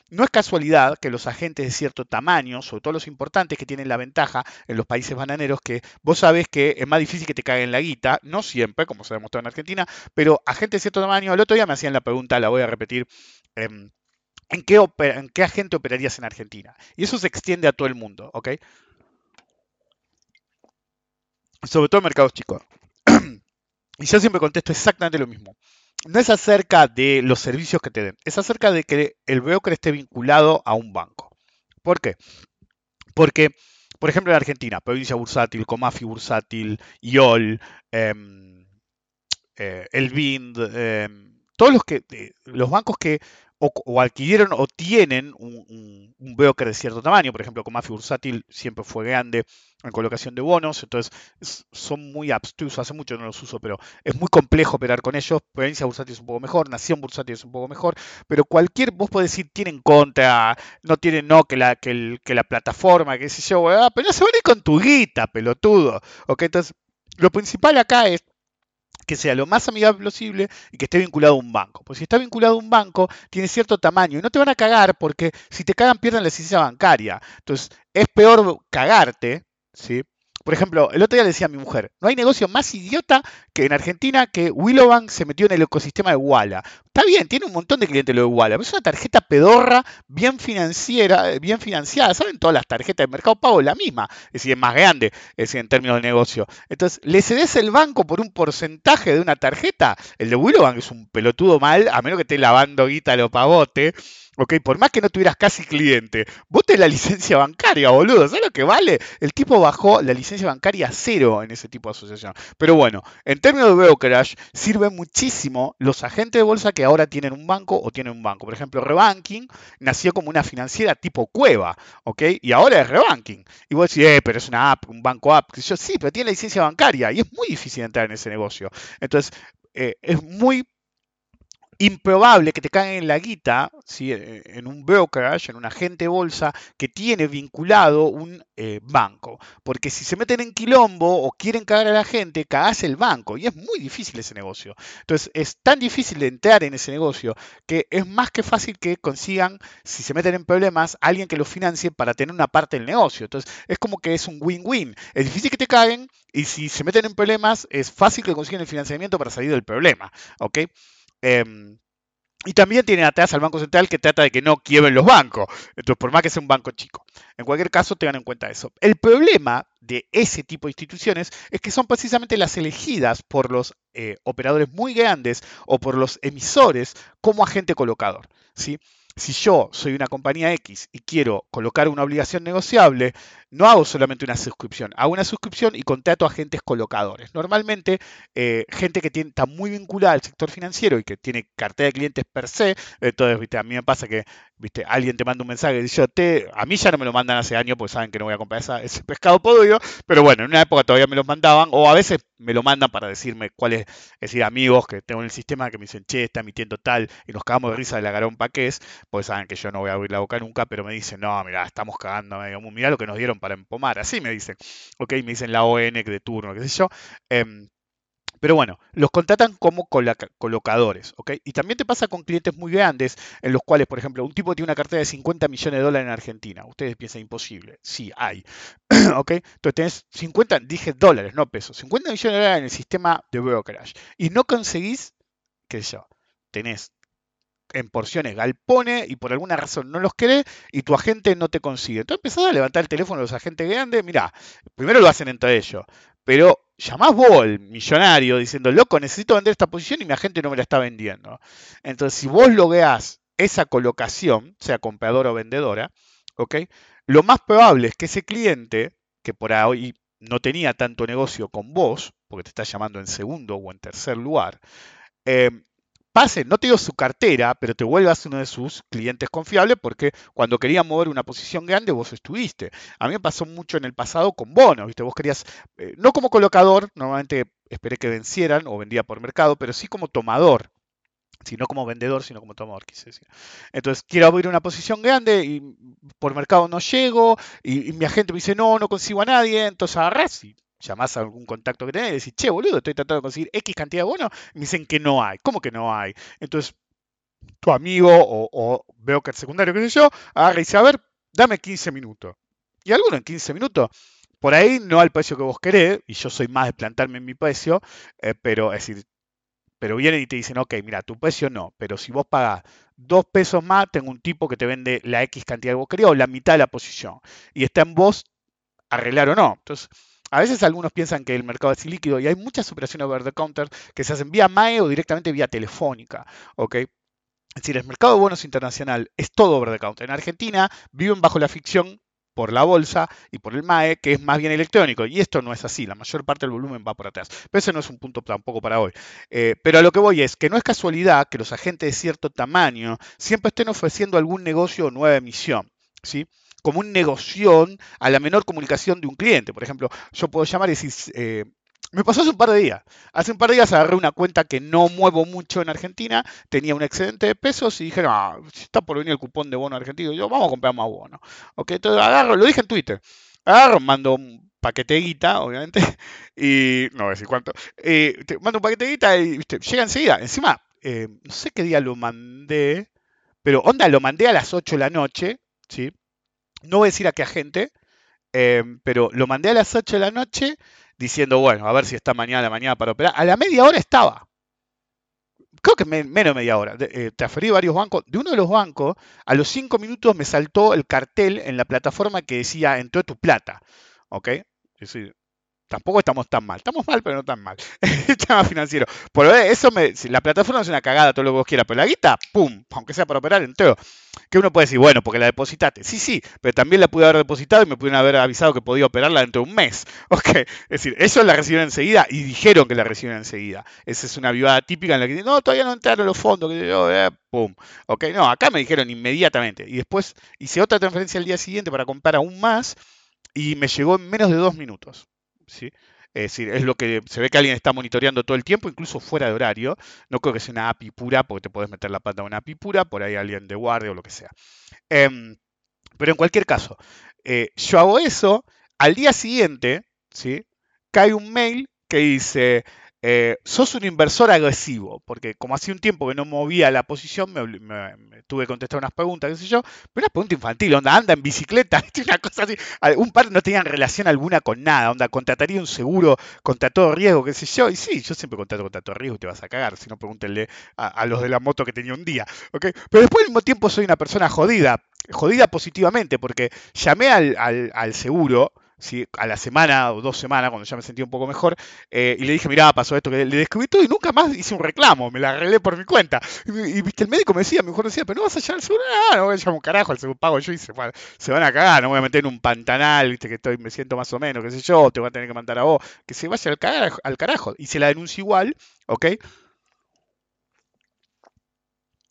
No es casualidad que los agentes de cierto tamaño, sobre todo los importantes que tienen la ventaja en los países bananeros, que vos sabés que es más difícil que te caguen la guita, no siempre, como se ha demostrado en Argentina, pero agentes de cierto tamaño, el otro día me hacían la pregunta, la voy a repetir. Em, ¿En qué, ¿En qué, agente operarías en Argentina? Y eso se extiende a todo el mundo, ¿ok? Sobre todo en mercados chicos. y yo siempre contesto exactamente lo mismo no es acerca de los servicios que te den, es acerca de que el broker esté vinculado a un banco. ¿Por qué? Porque, por ejemplo, en Argentina, Provincia Bursátil, Comafi Bursátil, IOL, em, eh, el BIND, em, todos los, que, eh, los bancos que o, adquirieron o tienen un, un, broker de cierto tamaño, por ejemplo, Comafi Bursátil siempre fue grande en colocación de bonos, entonces son muy abstrusos, hace mucho no los uso, pero es muy complejo operar con ellos, Provincia Bursátil es un poco mejor, Nación Bursátil es un poco mejor, pero cualquier, vos podés decir, tienen contra, no tienen no, que la, que, la plataforma, que sé yo, ah, pero no se van a ir con tu guita, pelotudo, entonces lo principal acá es que sea lo más amigable posible y que esté vinculado a un banco. Pues si está vinculado a un banco, tiene cierto tamaño y no te van a cagar porque si te cagan pierden la licencia bancaria. Entonces, es peor cagarte, ¿sí? Por ejemplo, el otro día le decía a mi mujer, no hay negocio más idiota que en Argentina que Willowbank se metió en el ecosistema de Walla. Está bien, tiene un montón de clientes lo de Walla, pero es una tarjeta pedorra, bien financiera, eh, bien financiada. ¿Saben todas las tarjetas de Mercado Pago? La misma, es decir, es más grande, es decir, en términos de negocio. Entonces, ¿le cedes el banco por un porcentaje de una tarjeta? El de Willowbank es un pelotudo mal, a menos que esté lavando guita a lo pavote. Ok, por más que no tuvieras casi cliente, vote la licencia bancaria, boludo. ¿Sabes lo que vale? El tipo bajó la licencia bancaria a cero en ese tipo de asociación. Pero bueno, en términos de brokerage, sirven muchísimo los agentes de bolsa que ahora tienen un banco o tienen un banco. Por ejemplo, Rebanking nació como una financiera tipo cueva, ¿ok? Y ahora es Rebanking. Y vos decís, eh, pero es una app, un banco app. Yo sí, pero tiene la licencia bancaria y es muy difícil entrar en ese negocio. Entonces, eh, es muy improbable que te caigan en la guita, ¿sí? Eh, en un brokerage, en un agente bolsa que tiene vinculado un eh, banco. Porque si se meten en quilombo o quieren cagar a la gente, cagás el banco. Y es muy difícil ese negocio. Entonces es tan difícil de entrar en ese negocio que es más que fácil que consigan, si se meten en problemas, alguien que los financie para tener una parte del negocio. Entonces es como que es un win-win. Es difícil que te caguen y si se meten en problemas, es fácil que consigan el financiamiento para salir del problema. ¿Ok? Em, y también tienen atrás al Banco Central que trata de que no quiebren los bancos. Entonces, por más que sea un banco chico. En cualquier caso, tengan en cuenta eso. El problema de ese tipo de instituciones es que son precisamente las elegidas por los eh, operadores muy grandes o por los emisores como agente colocador. ¿sí? Si yo soy una compañía X y quiero colocar una obligación negociable, no hago solamente una suscripción, hago una suscripción y contrato a agentes colocadores. Normalmente, eh, gente que está muy vinculada al sector financiero y que tiene cartera de clientes per se, entonces, a mí me pasa que ¿viste? alguien te manda un mensaje y dice, a mí ya no me lo mandan hace años porque saben que no voy a comprar ese pescado podrido, pero bueno, en una época todavía me lo mandaban, o a veces me lo mandan para decirme cuáles, es decir, amigos que tengo en el sistema que me dicen, che, está emitiendo tal, y nos cagamos de risa de la garompa que es, pues saben que yo no voy a abrir la boca nunca, pero me dicen, no, mira, estamos cagando, mira lo que nos dieron para empomar, así me dicen, ok, me dicen la ON de turno, qué sé yo. Em, Pero bueno, los contratan como colocadores, ¿ok? Y también te pasa con clientes muy grandes, en los cuales, por ejemplo, un tipo tiene una cartera de 50 millones de dólares en Argentina. Ustedes piensan imposible. Sí, hay. ¿Ok? Entonces tenés 50, dije dólares, no pesos, 50 millones de dólares en el sistema de brokerage. Y no conseguís, qué sé yo, tenés en porciones galpones y por alguna razón no los querés y tu agente no te consigue. Entonces empezás a levantar el teléfono a los agentes grandes, mirá, primero lo hacen entre ellos, pero llamás vos al millonario diciendo, loco, necesito vender esta posición y mi agente no me la está vendiendo. Entonces, si vos logueás esa colocación, sea compradora o vendedora, ¿ok? Lo más probable es que ese cliente, que por ahí no tenía tanto negocio con vos, porque te está llamando en segundo o en tercer lugar, eh, pase, no te digo su cartera, pero te vuelvas uno de sus clientes confiables porque cuando quería mover una posición grande vos estuviste. A mí me pasó mucho en el pasado con bonos, ¿viste? Vos querías, eh, no como colocador, normalmente esperé que vencieran o vendía por mercado, pero sí como tomador. Si no como vendedor, sino como tomador, quise decir. Entonces, quiero abrir una posición grande y por mercado no llego, y, mi agente me dice, no, no consigo a nadie, entonces agarrás y llamás a algún contacto que tenés y decís, che, boludo, estoy tratando de conseguir X cantidad de bonos, me dicen que no hay. ¿Cómo que no hay? Entonces, tu amigo o, veo que el secundario, qué sé yo, agarra y dice, a ver, dame 15 minutos. Y alguno en 15 minutos, por ahí no al precio que vos querés, y yo soy más de plantarme en mi precio, eh, pero es decir, pero vienen y te dicen, ok, mira, tu precio no, pero si vos pagás dos pesos más, tengo un tipo que te vende la X cantidad que vos querías o la mitad de la posición. Y está en vos arreglar o no. Entonces, a veces algunos piensan que el mercado es ilíquido y hay muchas operaciones over the counter que se hacen vía MAE o directamente vía telefónica. ¿ok? Es decir, el mercado de bonos internacional es todo over the counter. En Argentina viven bajo la ficción por la bolsa y por el MAE, que es más bien electrónico. Y esto no es así, la mayor parte del volumen va por atrás. Pero ese no es un punto tampoco para hoy. Eh, pero a lo que voy es que no es casualidad que los agentes de cierto tamaño siempre estén ofreciendo algún negocio o nueva emisión. ¿sí? Como un negocio a la menor comunicación de un cliente. Por ejemplo, yo puedo llamar y decir, eh, me pasó hace un par de días. Hace un par de días agarré una cuenta que no muevo mucho en Argentina, tenía un excedente de pesos y dije, no, está por venir el cupón de bono argentino. yo, vamos a comprar más bono. Ok, entonces agarro, lo dije en Twitter. Agarro, mando un paquete obviamente, y no voy a decir cuánto. Eh, mando un paquete y llega enseguida. Encima, eh, no sé qué día lo mandé, pero onda, lo mandé a las 8 de la noche, ¿sí? No voy a decir a qué agente, em, pero lo mandé a las 8 de la noche diciendo, bueno, a ver si está mañana la mañana para operar. A la media hora estaba. Creo que menos media hora. Eh, transferí varios bancos. De uno de los bancos, a los 5 minutos me saltó el cartel en la plataforma que decía, entró tu plata. ¿Ok? Es decir, tampoco estamos tan mal. Estamos mal, pero no tan mal. El tema financiero. Por eso me, la plataforma es una cagada, todo lo que vos quieras, pero la guita, pum, aunque sea para operar, entero. Que uno puede decir, bueno, porque la depositaste. Sí, sí, pero también la pude haber depositado y me pudieron haber avisado que podía operarla dentro de un mes. Ok, es decir, eso la recibieron enseguida y dijeron que la recibieron enseguida. Esa es una vivada típica en la que dicen, no, todavía no entraron los fondos, que eh, pum. Ok, no, acá me dijeron inmediatamente. Y después hice otra transferencia al día siguiente para comprar aún más y me llegó en menos de dos minutos. Es decir, es lo que se ve que alguien está monitoreando todo el tiempo, incluso fuera de horario. No creo que sea una API pura, porque te puedes meter la pata en una API pura, por ahí alguien de guardia o lo que sea. Em, pero en cualquier caso, eh, yo hago eso, al día siguiente, ¿sí? cae un mail que dice, eh, sos un inversor agresivo, porque como hacía un tiempo que no movía la posición, me, tuve que contestar unas preguntas, qué sé yo, pero una pregunta infantil, onda, anda en bicicleta, una cosa así. Un par no tenían relación alguna con nada, onda, contrataría un seguro contra todo riesgo, qué sé yo, y sí, yo siempre contrato contra todo riesgo te vas a cagar, si no pregúntenle a, los de la moto que tenía un día, ¿ok? Pero después al mismo tiempo soy una persona jodida, jodida positivamente, porque llamé al, al seguro, a la semana o dos semanas, cuando ya me sentí un poco mejor, eh, y le dije, mirá, pasó esto, que le descubrí todo y nunca más hice un reclamo, me la arreglé por mi cuenta. Y, viste, el médico me decía, mejor decía, pero no vas a llamar al seguro, no, no voy a llamar un carajo al seguro pago yo y se, se, van a cagar, no voy a meter en un pantanal, viste, que estoy, me siento más o menos, qué sé yo, te voy a tener que mandar a vos, que se vaya al carajo, al carajo. Y se la denuncio igual, ¿ok?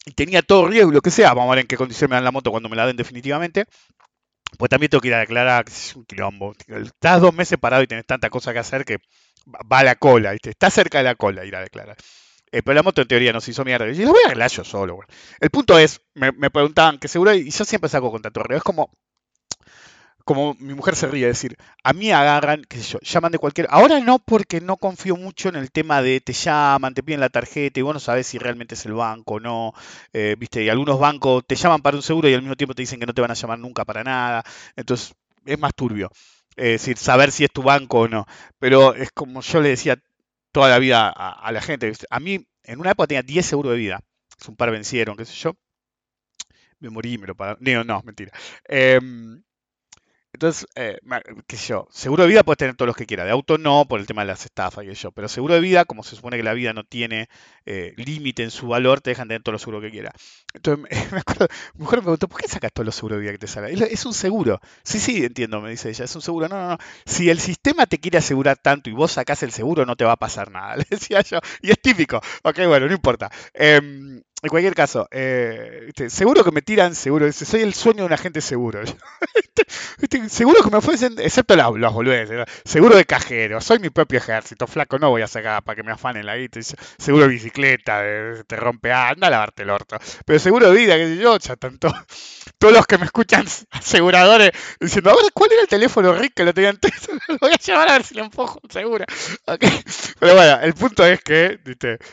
y tenía todo riesgo, lo que sea, vamos a ver en qué condición me dan la moto cuando me la den definitivamente. Pues también tengo que ir a declarar, es un quilombo. Estás dos meses parado y tenés tanta cosa que hacer que va a la cola, ¿viste? Está cerca de la cola ir a declarar. Eh, pero la moto en teoría nos hizo mierda. Y lo voy a arreglar yo solo, El punto es, me, preguntaban que seguro, y yo siempre saco contra Torreo, es como, como mi mujer se ríe, decir, a mí agarran, qué sé yo, llaman de cualquier... Ahora no porque no confío mucho en el tema de te llaman, te piden la tarjeta y vos no sabés si realmente es el banco o no, eh, viste, y algunos bancos te llaman para un seguro y al mismo tiempo te dicen que no te van a llamar nunca para nada, entonces es más turbio, es decir, saber si es tu banco o no, pero es como yo le decía toda la vida a, la gente, a mí en una época tenía 10 seguros de vida, es un par vencieron, qué sé yo, me morí, me lo pagaron, no, no, mentira. Eh, entonces, eh, qué sé yo, seguro de vida puedes tener todos los que quieras, de auto no, por el tema de las estafas y yo, pero seguro de vida, como se supone que la vida no tiene eh, límite en su valor, te dejan tener todos los seguros que quieras. Entonces, me acuerdo, mujer me preguntó, ¿por qué sacas todos los seguros de vida que te salgan? Es un seguro. Sí, sí, entiendo, me dice ella, es un seguro. No, no, no. Si el sistema te quiere asegurar tanto y vos sacás el seguro, no te va a pasar nada, le decía yo. Y es típico. Ok, bueno, no importa. Em, en cualquier caso, eh, seguro que me tiran seguro. Soy el sueño de un agente seguro. seguro que me fuesen, excepto los, los seguro de cajero. Soy mi propio ejército, flaco. No voy a sacar para que me afanen la guita. Seguro de bicicleta, te rompe, ah, anda a lavarte el orto. Pero seguro de vida, que yo, ya tanto. Todos los que me escuchan aseguradores diciendo, a ver, ¿cuál era el teléfono Rick que lo tenían? lo voy a llamar a ver si le empujo, seguro. Pero bueno, el punto es que,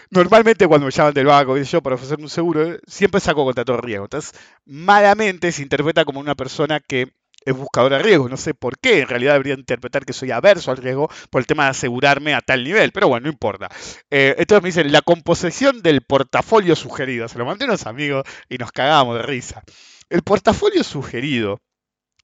normalmente cuando me llaman del banco, yo, para ofrecer un seguro, siempre saco contra todo riesgo. Entonces, malamente se interpreta como una persona que es buscadora de riesgo. No sé por qué, en realidad debería interpretar que soy averso al riesgo por el tema de asegurarme a tal nivel, pero bueno, no importa. Eh, entonces me dicen, la composición del portafolio sugerido. Se lo mandé a unos amigos y nos cagamos de risa. El portafolio sugerido,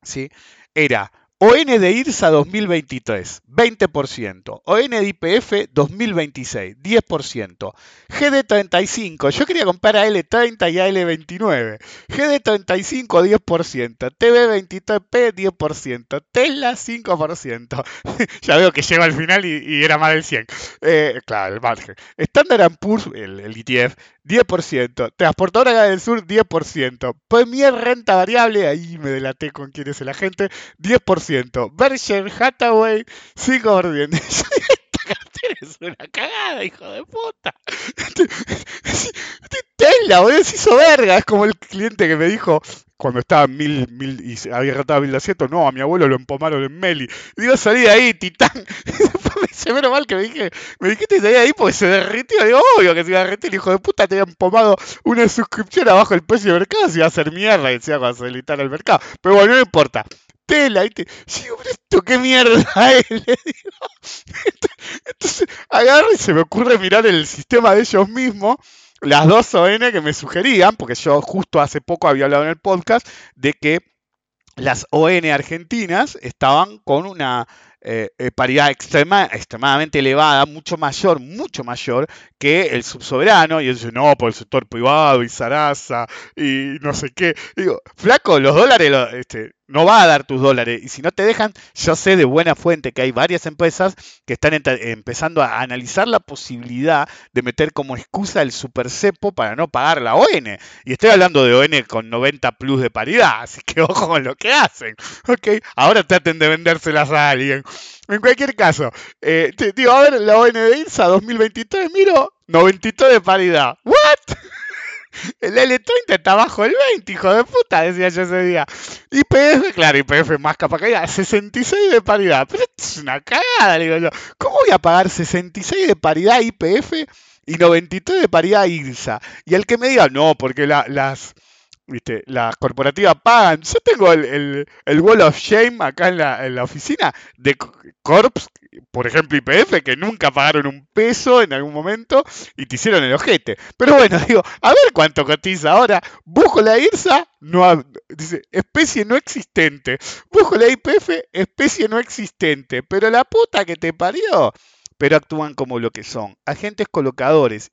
¿sí? Era ON de IRSA 2023, 20%. ON de IPF 2026, 10%. GD35, yo quería comprar AL30 y AL29. GD35, 10%. TB23P, 10%. Tesla, 5%. ya veo que llega al final y, era más del 100. Eh, claro, el margen. Standard Poor's, el ETF, 10%. Transportadora del Sur, 10%. Premier Renta Variable, ahí me delaté con quién es el agente, 10%. Berkshire Hathaway, 5%. Esta cartera es una cagada, hijo de puta. Tesla, boludo, se hizo verga. Es como el cliente que me dijo, cuando estaba mil, mil y había ratado mil asientos, no, a mi abuelo lo empomaron en Meli. Digo, salí de ahí, titán. Y después me mal que me dije, me dijiste salí de ahí porque se derritió. Digo, obvio que se iba a derretir, hijo de puta, te había empomado una suscripción abajo del precio de mercado, se iba a hacer mierda, cuando se editara el mercado. Pero bueno, no importa. Tela, ¿viste? Digo, pero esto qué mierda es, le digo. Entonces agarro y se me ocurre mirar el sistema de ellos mismos las dos ON que me sugerían, porque yo justo hace poco había hablado en el podcast, de que las ON argentinas estaban con una eh, eh, paridad extrema, extremadamente elevada, mucho mayor, mucho mayor que el subsoberano. Y ellos no, por el sector privado y Sarasa y no sé qué. Digo, flaco, los dólares, este, no va a dar tus dólares. Y si no te dejan, yo sé de buena fuente que hay varias empresas que están empezando a analizar la posibilidad de meter como excusa el supercepo para no pagar la ON. Y estoy hablando de ON con 90 plus de paridad, así que ojo con lo que hacen. ¿ok? Ahora traten de vendérselas a alguien. En cualquier caso, eh, digo, a ver, la ON de IRSA 2023, miro, 93 de paridad. ¿What? El L30 está bajo el 20, hijo de puta, decía yo ese día. IPF, claro, IPF más capa caída, 66 de paridad. Pero esto es una cagada, digo yo. ¿Cómo voy a pagar 66 de paridad IPF y 93 de paridad IRSA? Y el que me diga, no, porque las, ¿viste? las corporativas pagan. Yo tengo el, el, Wall of Shame acá en la, en la oficina de Corps por ejemplo, IPF, que nunca pagaron un peso en algún momento y te hicieron el ojete. Pero bueno, digo, a ver cuánto cotiza ahora. Busco la IRSA, no, dice, especie no existente. Busco la IPF, especie no existente. Pero la puta que te parió. Pero actúan como lo que son, agentes colocadores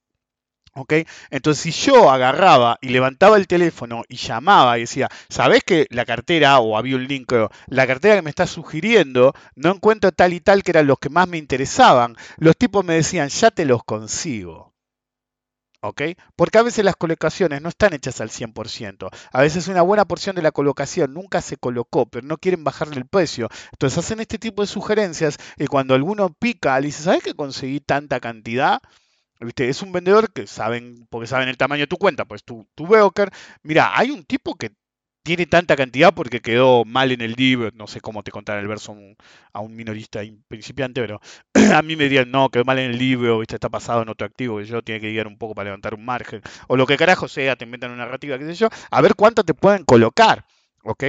entonces, si yo agarraba y levantaba el teléfono y llamaba y decía, ¿sabés que la cartera, o había un link, la cartera que me está sugiriendo, no encuentro tal y tal que eran los que más me interesaban? Los tipos me decían, ya te los consigo. ¿Ok? Porque a veces las colocaciones no están hechas al 100%. A veces una buena porción de la colocación nunca se colocó, pero no quieren bajarle el precio. Entonces hacen este tipo de sugerencias y cuando alguno pica, le dice, ¿sabes que conseguí tanta cantidad? Es un vendedor que saben, porque saben el tamaño de tu cuenta, pues tu, tu broker. Mira, hay un tipo que tiene tanta cantidad porque quedó mal en el div, no sé cómo te contar el verso a un, minorista principiante, pero a mí me dirían, no, quedó mal en el div, o está pasado en otro activo, que yo tiene que guiar un poco para levantar un margen, o lo que carajo sea, te inventan una narrativa, qué sé yo, a ver cuánto te pueden colocar, ¿ok?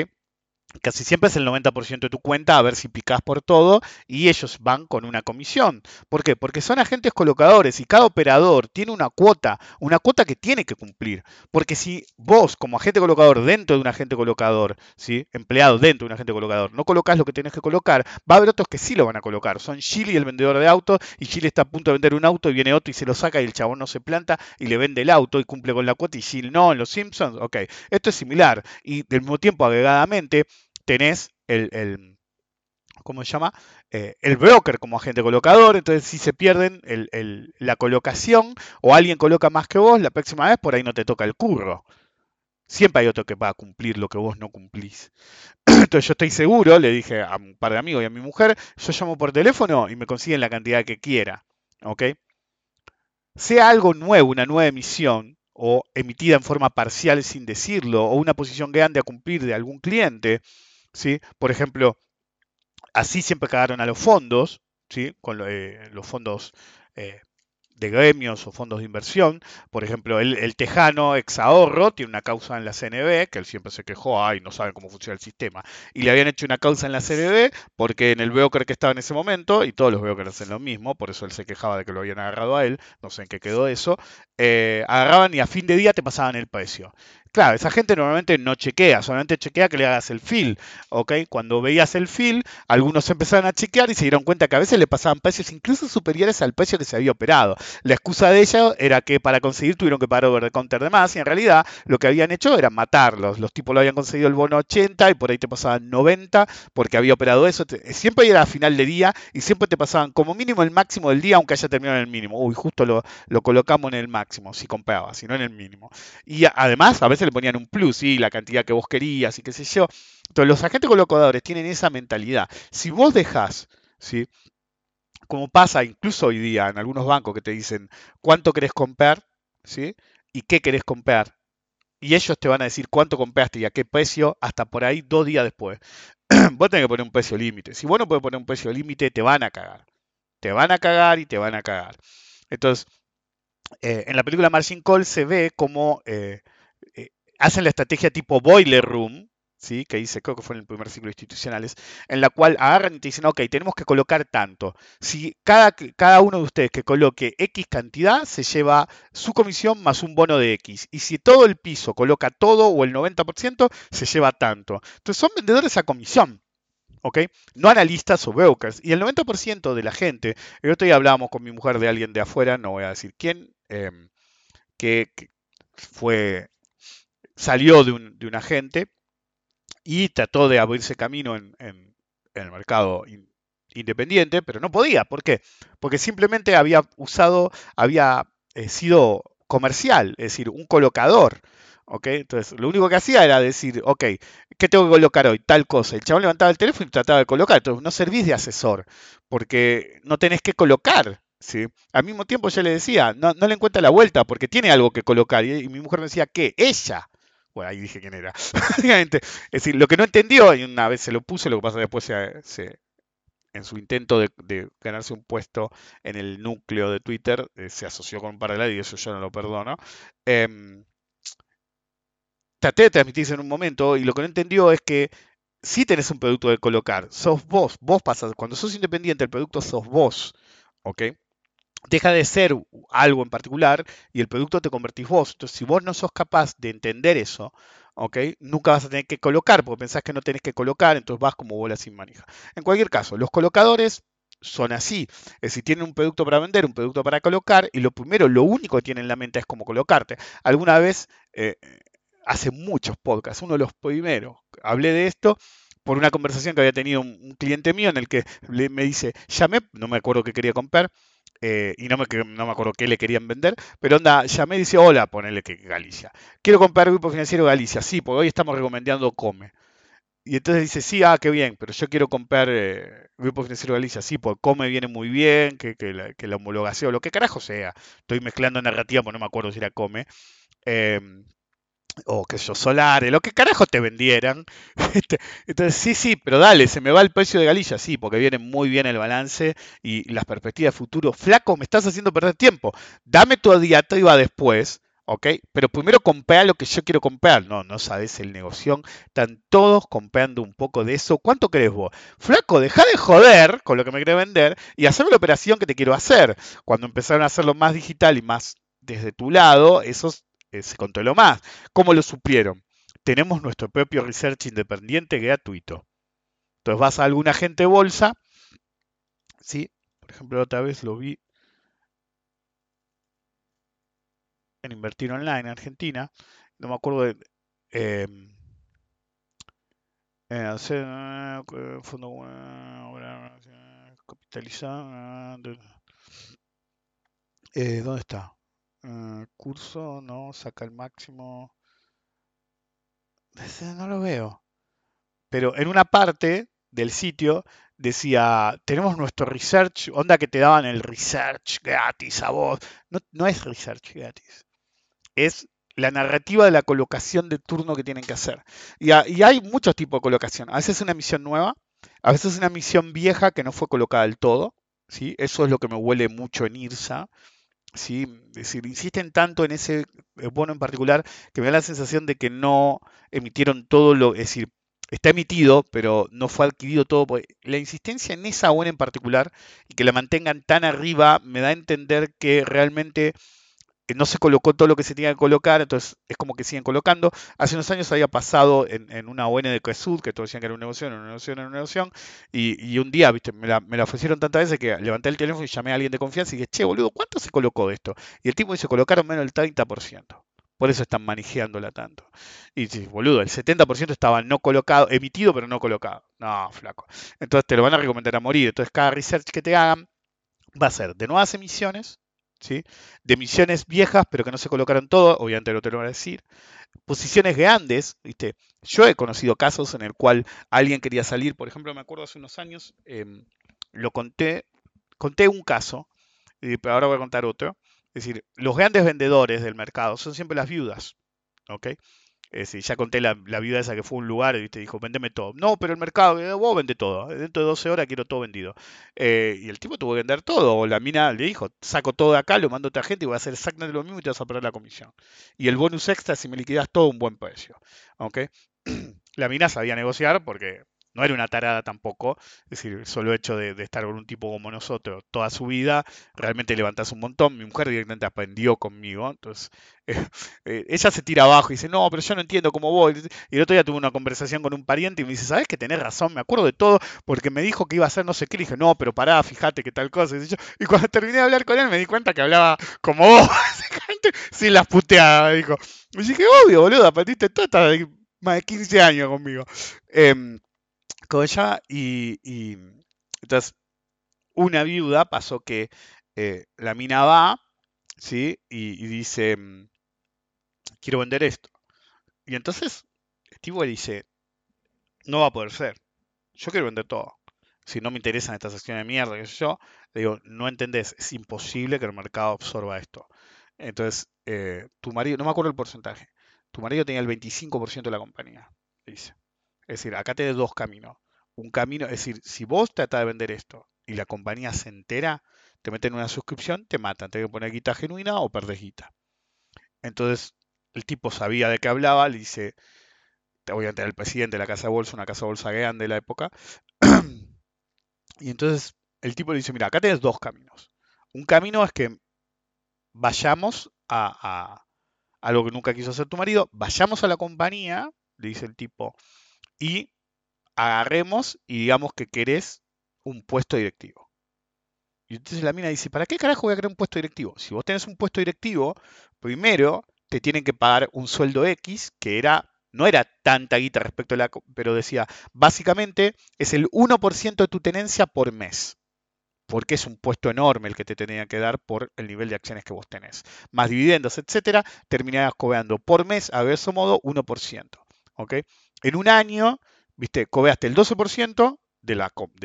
Casi siempre es el 90% de tu cuenta a ver si picas por todo y ellos van con una comisión. ¿Por qué? Porque son agentes colocadores y cada operador tiene una cuota, una cuota que tiene que cumplir. Porque si vos como agente colocador dentro de un agente colocador, ¿sí? empleado dentro de un agente colocador, no colocas lo que tienes que colocar, va a haber otros que sí lo van a colocar. Son Chile el vendedor de autos y Chile está a punto de vender un auto y viene otro y se lo saca y el chabón no se planta y le vende el auto y cumple con la cuota y Chile no, en los Simpsons, ok. Esto es similar y del mismo tiempo agregadamente tenés el, ¿cómo se llama? Eh, el broker como agente colocador, entonces si se pierden la colocación o alguien coloca más que vos, la próxima vez por ahí no te toca el curro. Siempre hay otro que va a cumplir lo que vos no cumplís. Entonces yo estoy seguro, le dije a un par de amigos y a mi mujer, yo llamo por teléfono y me consiguen la cantidad que quiera. ¿Ok? Sea algo nuevo, una nueva emisión, o emitida en forma parcial sin decirlo, o una posición grande a cumplir de algún cliente, ¿sí? Por ejemplo, así siempre cagaron a los fondos, ¿sí? Con eh, los fondos eh, de gremios o fondos de inversión. Por ejemplo, el, Tejano ex ahorro tiene una causa en la CNB, que él siempre se quejó, ay, no saben cómo funciona el sistema. Y le habían hecho una causa en la CNB porque en el broker que estaba en ese momento, y todos los brokers hacen lo mismo, por eso él se quejaba de que lo habían agarrado a él, no sé en qué quedó eso, eh, agarraban y a fin de día te pasaban el precio. Claro, esa gente normalmente no chequea, solamente chequea que le hagas el fill, ¿ok? Cuando veías el fill, algunos empezaron a chequear y se dieron cuenta que a veces le pasaban precios incluso superiores al precio que se había operado. La excusa de ella era que para conseguir tuvieron que pagar over the counter de más y en realidad lo que habían hecho era matarlos. Los tipos lo habían conseguido el bono 80 y por ahí te pasaban 90 porque había operado eso. Siempre era a final de día y siempre te pasaban como mínimo el máximo del día aunque haya terminado en el mínimo. Uy, justo lo, lo colocamos en el máximo si comprabas, si no en el mínimo. Y además a veces le ponían un plus, ¿sí? la cantidad que vos querías y qué sé yo. Entonces los agentes colocadores tienen esa mentalidad. Si vos dejás, ¿sí? como pasa incluso hoy día en algunos bancos que te dicen cuánto querés comprar ¿sí? y qué querés comprar. Y ellos te van a decir cuánto compraste y a qué precio hasta por ahí dos días después. vos tenés que poner un precio límite. Si vos no podés poner un precio límite, te van a cagar. Te van a cagar y te van a cagar. Entonces, eh, en la película Margin Call se ve como eh, hacen la estrategia tipo boiler room, ¿sí? que dice, creo que fue en el primer ciclo de institucionales, en la cual agarran y te dicen, ok, tenemos que colocar tanto. Si cada, cada uno de ustedes que coloque X cantidad, se lleva su comisión más un bono de X. Y si todo el piso coloca todo o el 90%, se lleva tanto. Entonces son vendedores a comisión. ¿ok? No analistas o brokers. Y el 90% de la gente, el otro día hablábamos con mi mujer de alguien de afuera, no voy a decir quién, em, que, fue, salió de un, de un, agente y trató de abrirse camino en, el mercado independiente, pero no podía. ¿Por qué? Porque simplemente había usado, había eh, sido comercial, es decir, un colocador. ¿ok? Entonces, lo único que hacía era decir, ok, ¿qué tengo que colocar hoy? Tal cosa. El chabón levantaba el teléfono y trataba de colocar. Entonces, no servís de asesor, porque no tenés que colocar. ¿sí? Al mismo tiempo, yo le decía, no, no le encuentra la vuelta, porque tiene algo que colocar. Y, mi mujer me decía, ¿qué? Ella. Bueno, ahí dije quién era. es decir, lo que no entendió, y una vez se lo puse, lo que pasa después en su intento de, ganarse un puesto en el núcleo de Twitter, eh, se asoció con un paralelo y eso yo no lo perdono. Em, traté de transmitirse en un momento y lo que no entendió es que si tenés un producto de colocar, sos vos, vos pasas, cuando sos independiente el producto sos vos, ¿ok? Deja de ser algo en particular y el producto te convertís vos. Entonces, si vos no sos capaz de entender eso, ¿ok? Nunca vas a tener que colocar, porque pensás que no tenés que colocar, entonces vas como bola sin manija. En cualquier caso, los colocadores son así. Es decir, tienen un producto para vender, un producto para colocar, y lo primero, lo único que tienen en la mente es cómo colocarte. Alguna vez eh, hace muchos podcasts, uno de los primeros, hablé de esto por una conversación que había tenido un, cliente mío en el que me dice, llamé, no me acuerdo qué quería comprar, eh, y no me, no me acuerdo qué le querían vender, pero onda, llamé y dice, hola, ponele que Galicia. Quiero comprar Grupo Financiero Galicia, sí, porque hoy estamos recomendando Come. Y entonces dice, sí, ah, qué bien, pero yo quiero comprar eh, Grupo Financiero Galicia, sí, porque Come viene muy bien, que, la, que la homologación, lo que carajo sea. Estoy mezclando narrativa, porque no me acuerdo si era Come. Em, o que yo, Solares, lo que carajo te vendieran. Este, entonces, sí, sí, pero dale, se me va el precio de Galicia, sí, porque viene muy bien el balance y las perspectivas de futuro. Flaco, me estás haciendo perder tiempo. Dame tu diatriba después, ¿ok? Pero primero comprar lo que yo quiero comprar. No, no sabes el negocio. Están todos comprando un poco de eso. ¿Cuánto crees vos? Flaco, deja de joder con lo que me querés vender y hacerme la operación que te quiero hacer. Cuando empezaron a hacerlo más digital y más desde tu lado, esos eh, se controló más. ¿Cómo lo supieron? Tenemos nuestro propio research independiente gratuito. Entonces vas a alguna agente bolsa, ¿sí? Por ejemplo, otra vez lo vi en Invertir Online en Argentina, no me acuerdo de... Eh, eh, fondo capitalizado. ¿Dónde está? Ah, curso, no, saca el máximo. No lo veo. Pero en una parte del sitio decía, tenemos nuestro research, onda que te daban el research gratis a vos. No, no es research gratis. Es la narrativa de la colocación de turno que tienen que hacer. Y, y hay muchos tipos de colocación. A veces es una misión nueva, a veces es una misión vieja que no fue colocada del todo. ¿sí? Eso es lo que me huele mucho en IRSA. ¿Sí? Decir, insisten tanto en ese eh, bono en particular que me da la sensación de que no emitieron todo lo, es decir, está emitido, pero no fue adquirido todo. La insistencia en esa bono en particular y que la mantengan tan arriba me da a entender que realmente no se colocó todo lo que se tenía que colocar, entonces es como que siguen colocando. Hace unos años había pasado en, una ON de Cresud, que todos decían que era una negocio, una negocio, una negocio, y, y un día, viste, me la, me la, ofrecieron tantas veces que levanté el teléfono y llamé a alguien de confianza y dije, che, boludo, ¿cuánto se colocó esto? Y el tipo dice, colocaron menos del 30%. Por eso están manejándola tanto. Y dice, boludo, el 70% estaba no colocado, emitido, pero no colocado. No, flaco. Entonces te lo van a recomendar a morir. Entonces cada research que te hagan va a ser de nuevas emisiones, de emisiones viejas, pero que no se colocaron todo, obviamente no te lo voy a decir. Posiciones grandes, ¿viste? Yo he conocido casos en el cual alguien quería salir, por ejemplo, me acuerdo hace unos años, em, lo conté, conté un caso, pero ahora voy a contar otro. Es decir, los grandes vendedores del mercado son siempre las viudas. Es ya conté la, vida esa que fue un lugar y te dijo, vendeme todo. No, pero el mercado, eh, vos vende todo. Eh, dentro de 12 horas quiero todo vendido. Eh, y el tipo tuvo que vender todo. O la mina le dijo, saco todo de acá, lo mando a otra gente y voy a hacer exactamente lo mismo y te vas a perder la comisión. Y el bonus extra si me liquidas todo un buen precio. ¿Ok? la mina sabía negociar porque no era una tarada tampoco, es decir, el solo hecho de, estar con un tipo como nosotros toda su vida, realmente levantas un montón. Mi mujer directamente aprendió conmigo, entonces eh, ella se tira abajo y dice, no, pero yo no entiendo cómo voy. Y el otro día tuve una conversación con un pariente y me dice, ¿sabes que tenés razón? Me acuerdo de todo porque me dijo que iba a hacer no sé qué. Y dije, no, pero pará, fíjate que tal cosa. Y, cuando terminé de hablar con él me di cuenta que hablaba como vos, sin las puteadas, dijo. Y dije, obvio, boludo, aprendiste todo, más de 15 años conmigo. Eh, y, entonces una viuda pasó que eh, la mina va, ¿sí? Y, dice, mm, quiero vender esto. Y entonces Steve dice, no va a poder ser. Yo quiero vender todo. Si no me interesan estas acciones de mierda, que yo, le digo, no entendés, es imposible que el mercado absorba esto. Entonces, eh, tu marido, no me acuerdo el porcentaje, tu marido tenía el 25% de la compañía, dice. Es decir, acá tenés dos caminos. Un camino, es decir, si vos tratás de vender esto y la compañía se entera, te meten una suscripción, te matan, te que poner guita genuina o perdés guita. Entonces, el tipo sabía de qué hablaba, le dice, te voy a entrar el presidente de la casa de bolsa, una casa de bolsa grande de la época. y entonces el tipo le dice, mira, acá tienes dos caminos. Un camino es que vayamos a, a algo que nunca quiso hacer tu marido, vayamos a la compañía, le dice el tipo, y agarremos y digamos que querés un puesto directivo. Y entonces la mina dice, ¿para qué carajo voy a querer un puesto directivo? Si vos tenés un puesto directivo, primero te tienen que pagar un sueldo X, que era, no era tanta guita respecto a la, pero decía, básicamente es el 1% de tu tenencia por mes. Porque es un puesto enorme el que te tenía que dar por el nivel de acciones que vos tenés. Más dividendos, etcétera, terminarás cobrando por mes, a verso modo, 1%. ¿ok? En un año viste, cobraste el 12% de,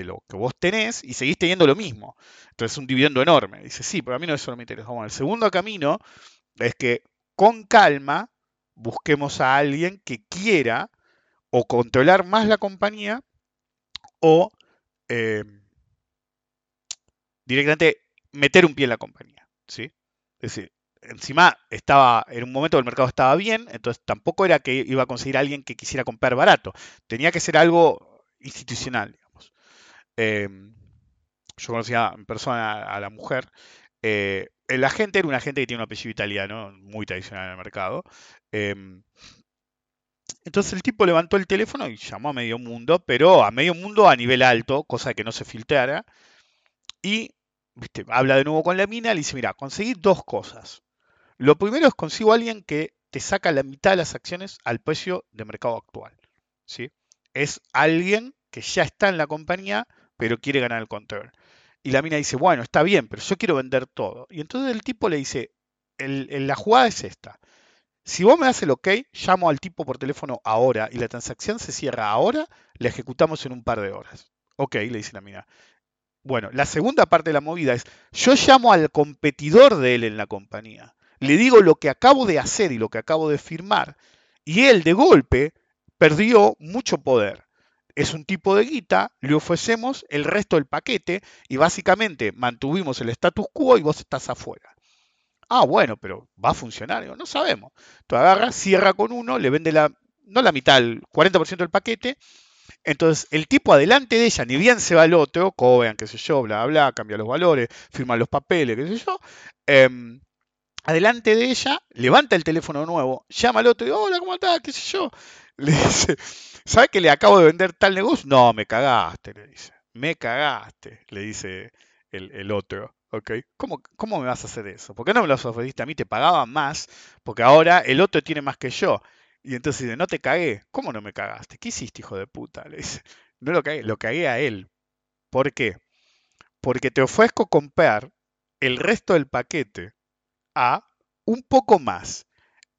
lo que vos tenés y seguís teniendo lo mismo. Entonces es un dividendo enorme. Dice, sí, pero a mí no eso no me interesa. Bueno, el segundo camino es que con calma busquemos a alguien que quiera o controlar más la compañía o eh, directamente meter un pie en la compañía. ¿sí? Es decir, encima estaba, en un momento el mercado estaba bien, entonces tampoco era que iba a conseguir a alguien que quisiera comprar barato. Tenía que ser algo institucional, digamos. Em, yo conocía en persona a la mujer. Eh, el agente era un agente que tiene un apellido italiano, muy tradicional en el mercado. Em, entonces el tipo levantó el teléfono y llamó a medio mundo, pero a medio mundo a nivel alto, cosa que no se filtrara. Y habla de nuevo con la mina, le dice, mira, conseguí dos cosas. Lo primero es consigo a alguien que te saca la mitad de las acciones al precio de mercado actual. ¿sí? Es alguien que ya está en la compañía, pero quiere ganar el control. Y la mina dice, bueno, está bien, pero yo quiero vender todo. Y entonces el tipo le dice, la jugada es esta. Si vos me das el ok, llamo al tipo por teléfono ahora y la transacción se cierra ahora, la ejecutamos en un par de horas. Ok, le dice la mina. Bueno, la segunda parte de la movida es, yo llamo al competidor de él en la compañía, le digo lo que acabo de hacer y lo que acabo de firmar, y él de golpe perdió mucho poder. Es un tipo de guita, le ofrecemos el resto del paquete y básicamente mantuvimos el status quo y vos estás afuera. Ah, bueno, pero ¿va a funcionar? no sabemos. Tú agarras, cierra con uno, le vende la, no la mitad, el 40% del paquete entonces, el tipo adelante de ella, ni bien se va al otro, cobean, qué sé yo, bla, bla, cambia los valores, firma los papeles, qué sé yo. Em, adelante de ella, levanta el teléfono nuevo, llama al otro y hola, ¿cómo estás? ¿Qué sé yo? Le dice, ¿sabes que le acabo de vender tal negocio? No, me cagaste, le dice. Me cagaste, le dice el, otro. ¿ok? ¿Cómo, ¿Cómo me vas a hacer eso? ¿Por qué no me lo ofreciste a mí? Te pagaba más, porque ahora el otro tiene más que yo. Y entonces dice, no te cagué. ¿Cómo no me cagaste? ¿Qué hiciste, hijo de puta? Le dice, no lo cagué, lo cagué a él. ¿Por qué? Porque te ofrezco comprar el resto del paquete a un poco más.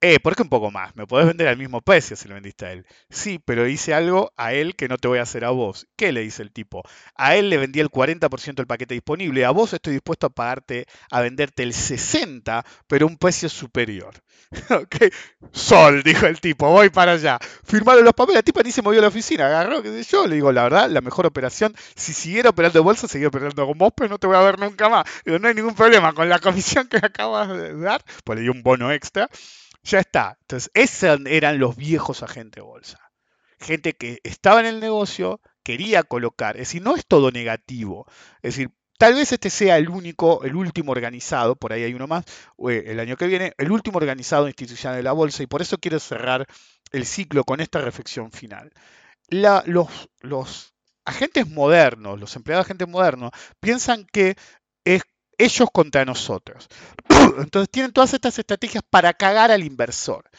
Eh, ¿por qué un poco más? Me podés vender al mismo precio si lo vendiste a él. Sí, pero hice algo a él que no te voy a hacer a vos. ¿Qué le dice el tipo? A él le vendí el 40% del paquete disponible. A vos estoy dispuesto a pagarte, a venderte el 60%, pero un precio superior. ok. Sol, dijo el tipo, voy para allá. Firmaron los papeles, la tipa ni se movió a la oficina, agarró, qué sé yo. Le digo, la verdad, la mejor operación, si siguiera operando bolsa, seguía operando con vos, pero no te voy a ver nunca más. Digo, no hay ningún problema con la comisión que acabas de dar, pues le di un bono extra. Ya está. Entonces, esos eran los viejos agentes de bolsa. Gente que estaba en el negocio, quería colocar. Es decir, no es todo negativo. Es decir, tal vez este sea el único, el último organizado, por ahí hay uno más, eh, el año que viene, el último organizado institucional de la bolsa, y por eso quiero cerrar el ciclo con esta reflexión final. los, los agentes modernos, los empleados agentes modernos, piensan que es ellos contra nosotros. Entonces tienen todas estas estrategias para cagar al inversor.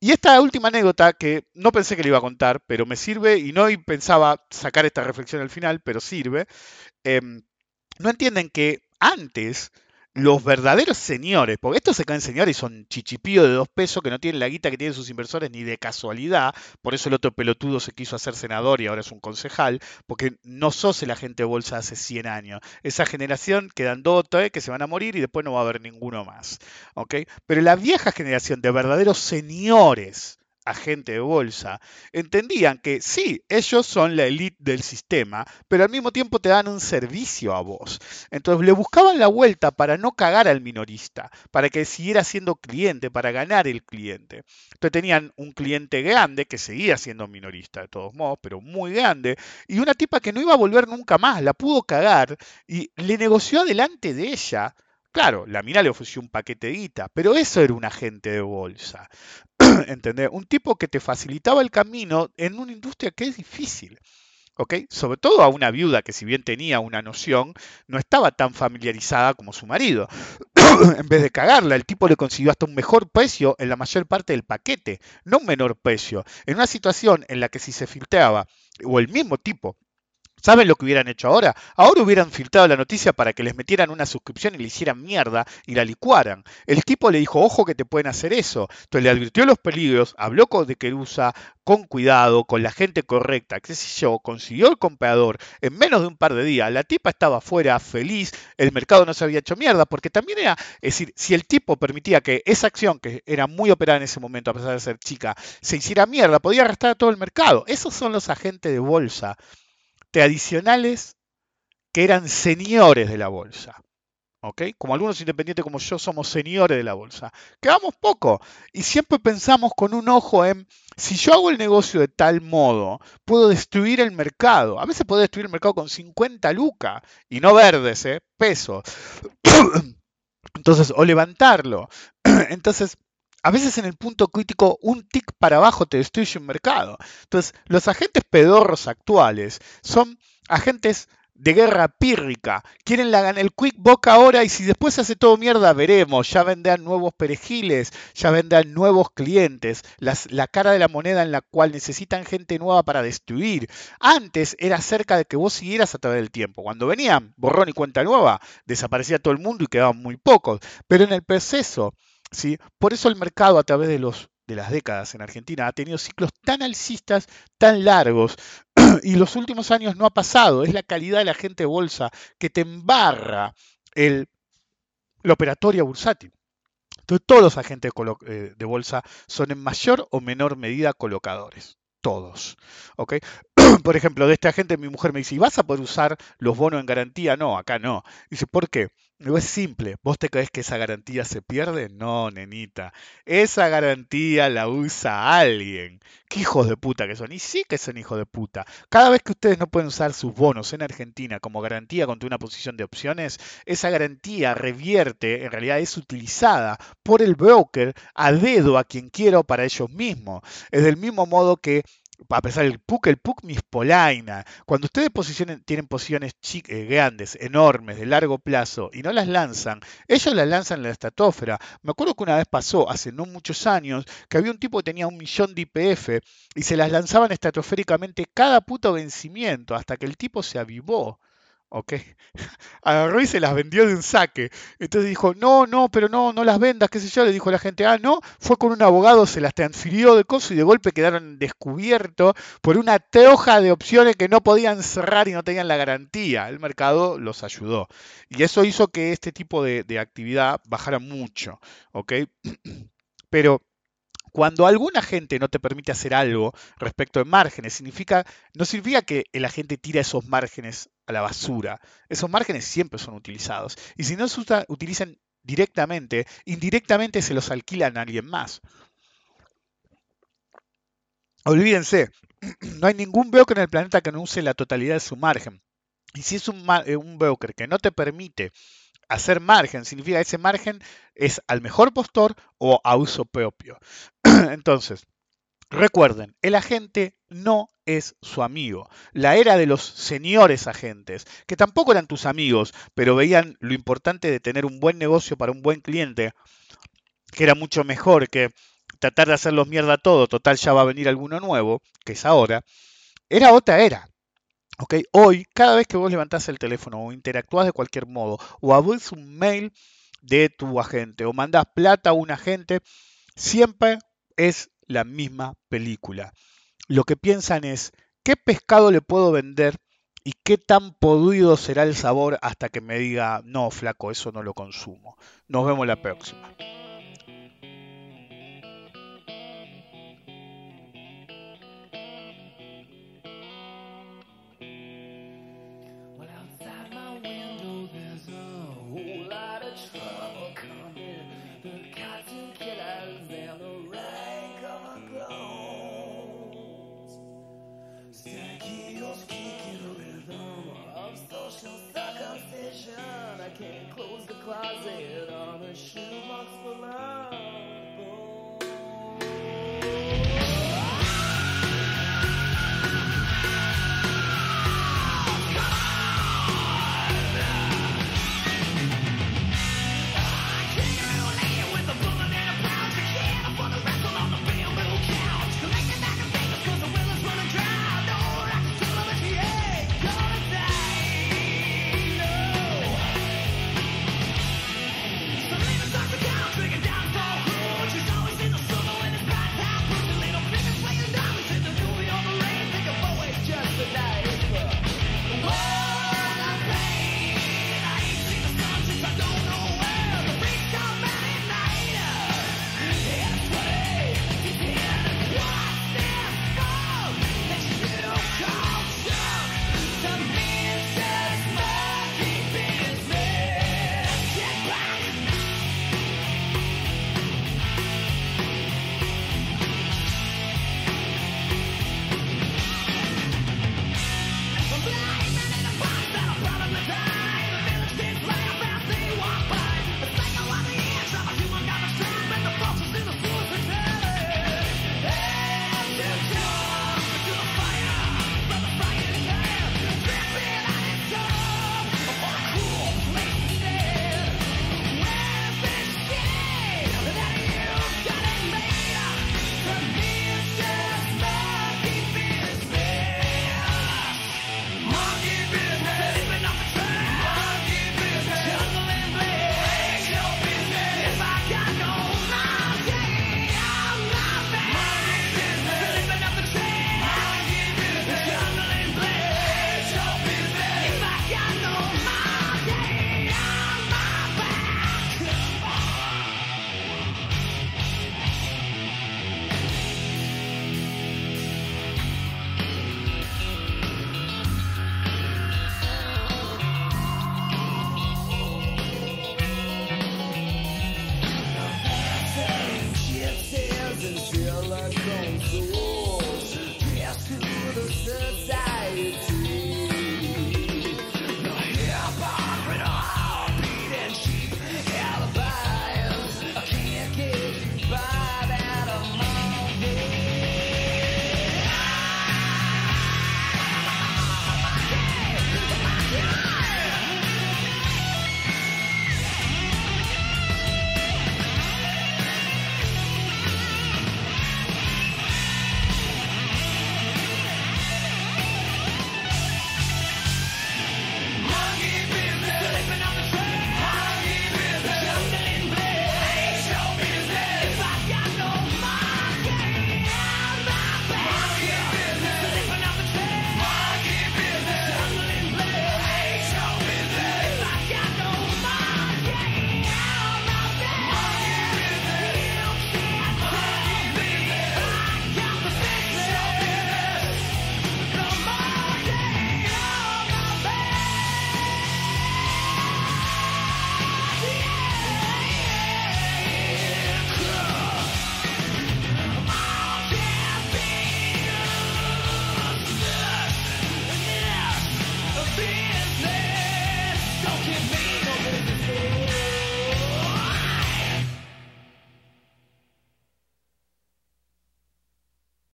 Y esta última anécdota, que no pensé que le iba a contar, pero me sirve, y no pensaba sacar esta reflexión al final, pero sirve, em, no entienden que antes los verdaderos señores, porque estos se caen señores y son chichipíos de dos pesos que no tienen la guita que tienen sus inversores ni de casualidad, por eso el otro pelotudo se quiso hacer senador y ahora es un concejal, porque no sos el agente de bolsa hace 100 años. Esa generación quedan dos tres que se van a morir y después no va a haber ninguno más. ¿ok? Pero la vieja generación de verdaderos señores, agente de bolsa, entendían que sí, ellos son la élite del sistema, pero al mismo tiempo te dan un servicio a vos. Entonces le buscaban la vuelta para no cagar al minorista, para que siguiera siendo cliente, para ganar el cliente. Entonces tenían un cliente grande que seguía siendo minorista de todos modos, pero muy grande, y una tipa que no iba a volver nunca más, la pudo cagar y le negoció delante de ella Claro, la mina le ofreció un paquete de guita, pero eso era un agente de bolsa. ¿Entendés? Un tipo que te facilitaba el camino en una industria que es difícil. ¿ok? Sobre todo a una viuda que si bien tenía una noción, no estaba tan familiarizada como su marido. en vez de cagarla, el tipo le consiguió hasta un mejor precio en la mayor parte del paquete, no un menor precio. En una situación en la que si se filtraba, o el mismo tipo ¿Saben lo que hubieran hecho ahora? Ahora hubieran filtrado la noticia para que les metieran una suscripción y le hicieran mierda y la licuaran. El tipo le dijo, ojo que te pueden hacer eso. Entonces le advirtió los peligros, habló con de Querusa con cuidado, con la gente correcta, qué sé yo, consiguió el comprador en menos de un par de días. La tipa estaba afuera, feliz, el mercado no se había hecho mierda, porque también era, es decir, si el tipo permitía que esa acción, que era muy operada en ese momento, a pesar de ser chica, se hiciera mierda, podía arrastrar a todo el mercado. Esos son los agentes de bolsa tradicionales que eran señores de la bolsa. ¿ok? Como algunos independientes como yo somos señores de la bolsa. Quedamos poco y siempre pensamos con un ojo en, si yo hago el negocio de tal modo, puedo destruir el mercado. A veces puedo destruir el mercado con 50 lucas y no verdes, ¿eh? pesos. Entonces, o levantarlo. Entonces, a veces en el punto crítico un tic para abajo te destruye un mercado. Entonces, los agentes pedorros actuales son agentes de guerra pírrica. Quieren la, el quick book ahora y si después se hace todo mierda, veremos. Ya vendrán nuevos perejiles, ya vendrán nuevos clientes. la cara de la moneda en la cual necesitan gente nueva para destruir. Antes era cerca de que vos siguieras a través del tiempo. Cuando venían borrón y cuenta nueva, desaparecía todo el mundo y quedaban muy pocos. Pero en el proceso ¿sí? Por eso el mercado a través de, los, de las décadas en Argentina ha tenido ciclos tan alcistas, tan largos, y los últimos años no ha pasado. Es la calidad de la gente de bolsa que te embarra el, la operatoria bursátil. Entonces, todos los agentes de, eh, bolsa son en mayor o menor medida colocadores. Todos. ¿ok? Por ejemplo, de este agente mi mujer me dice, ¿y vas a poder usar los bonos en garantía? No, acá no. Dice, ¿por qué? No es simple. ¿Vos te crees que esa garantía se pierde? No, nenita. Esa garantía la usa alguien. ¿Qué hijos de puta que son? Y sí que son hijos de puta. Cada vez que ustedes no pueden usar sus bonos en Argentina como garantía contra una posición de opciones, esa garantía revierte, en realidad es utilizada por el broker a dedo a quien quiera para ellos mismos. Es del mismo modo que a pesar del PUC, el PUC Polaina. Cuando ustedes tienen posiciones eh, grandes, enormes, de largo plazo, y no las lanzan, ellos las lanzan en la estratosfera. Me acuerdo que una vez pasó, hace no muchos años, que había un tipo que tenía un millón de IPF y se las lanzaban estratosféricamente cada puto vencimiento, hasta que el tipo se avivó. ¿Ok? Agarró y se las vendió de un saque. Entonces dijo, no, no, pero no, no las vendas, qué sé yo. Le dijo la gente, ah, no, fue con un abogado, se las transfirió de coso y de golpe quedaron descubiertos por una teoja de opciones que no podían cerrar y no tenían la garantía. El mercado los ayudó. Y eso hizo que este tipo de, de actividad bajara mucho, ¿ok? Pero cuando alguna gente no te permite hacer algo respecto de márgenes, significa, no significa que el agente tira esos márgenes a la basura. Esos márgenes siempre son utilizados. Y si no se utilizan directamente, indirectamente se los alquilan a alguien más. Olvídense, no hay ningún broker en el planeta que no use la totalidad de su margen. Y si es un, eh, un broker que no te permite hacer margen significa ese margen es al mejor postor o a uso propio. Entonces, recuerden, el agente no es su amigo. La era de los señores agentes, que tampoco eran tus amigos, pero veían lo importante de tener un buen negocio para un buen cliente, que era mucho mejor que tratar de hacerlos mierda todo, total ya va a venir alguno nuevo, que es ahora, era otra era. Hoy, cada vez que vos levantás el teléfono o interactúas de cualquier modo, o abrís un mail de tu agente, o mandás plata a un agente, siempre es la misma película. Lo que piensan es, ¿qué pescado le puedo vender y qué tan podrido será el sabor hasta que me diga, no, flaco, eso no lo consumo? Nos vemos la próxima. can't close the closet on a shoebox for love.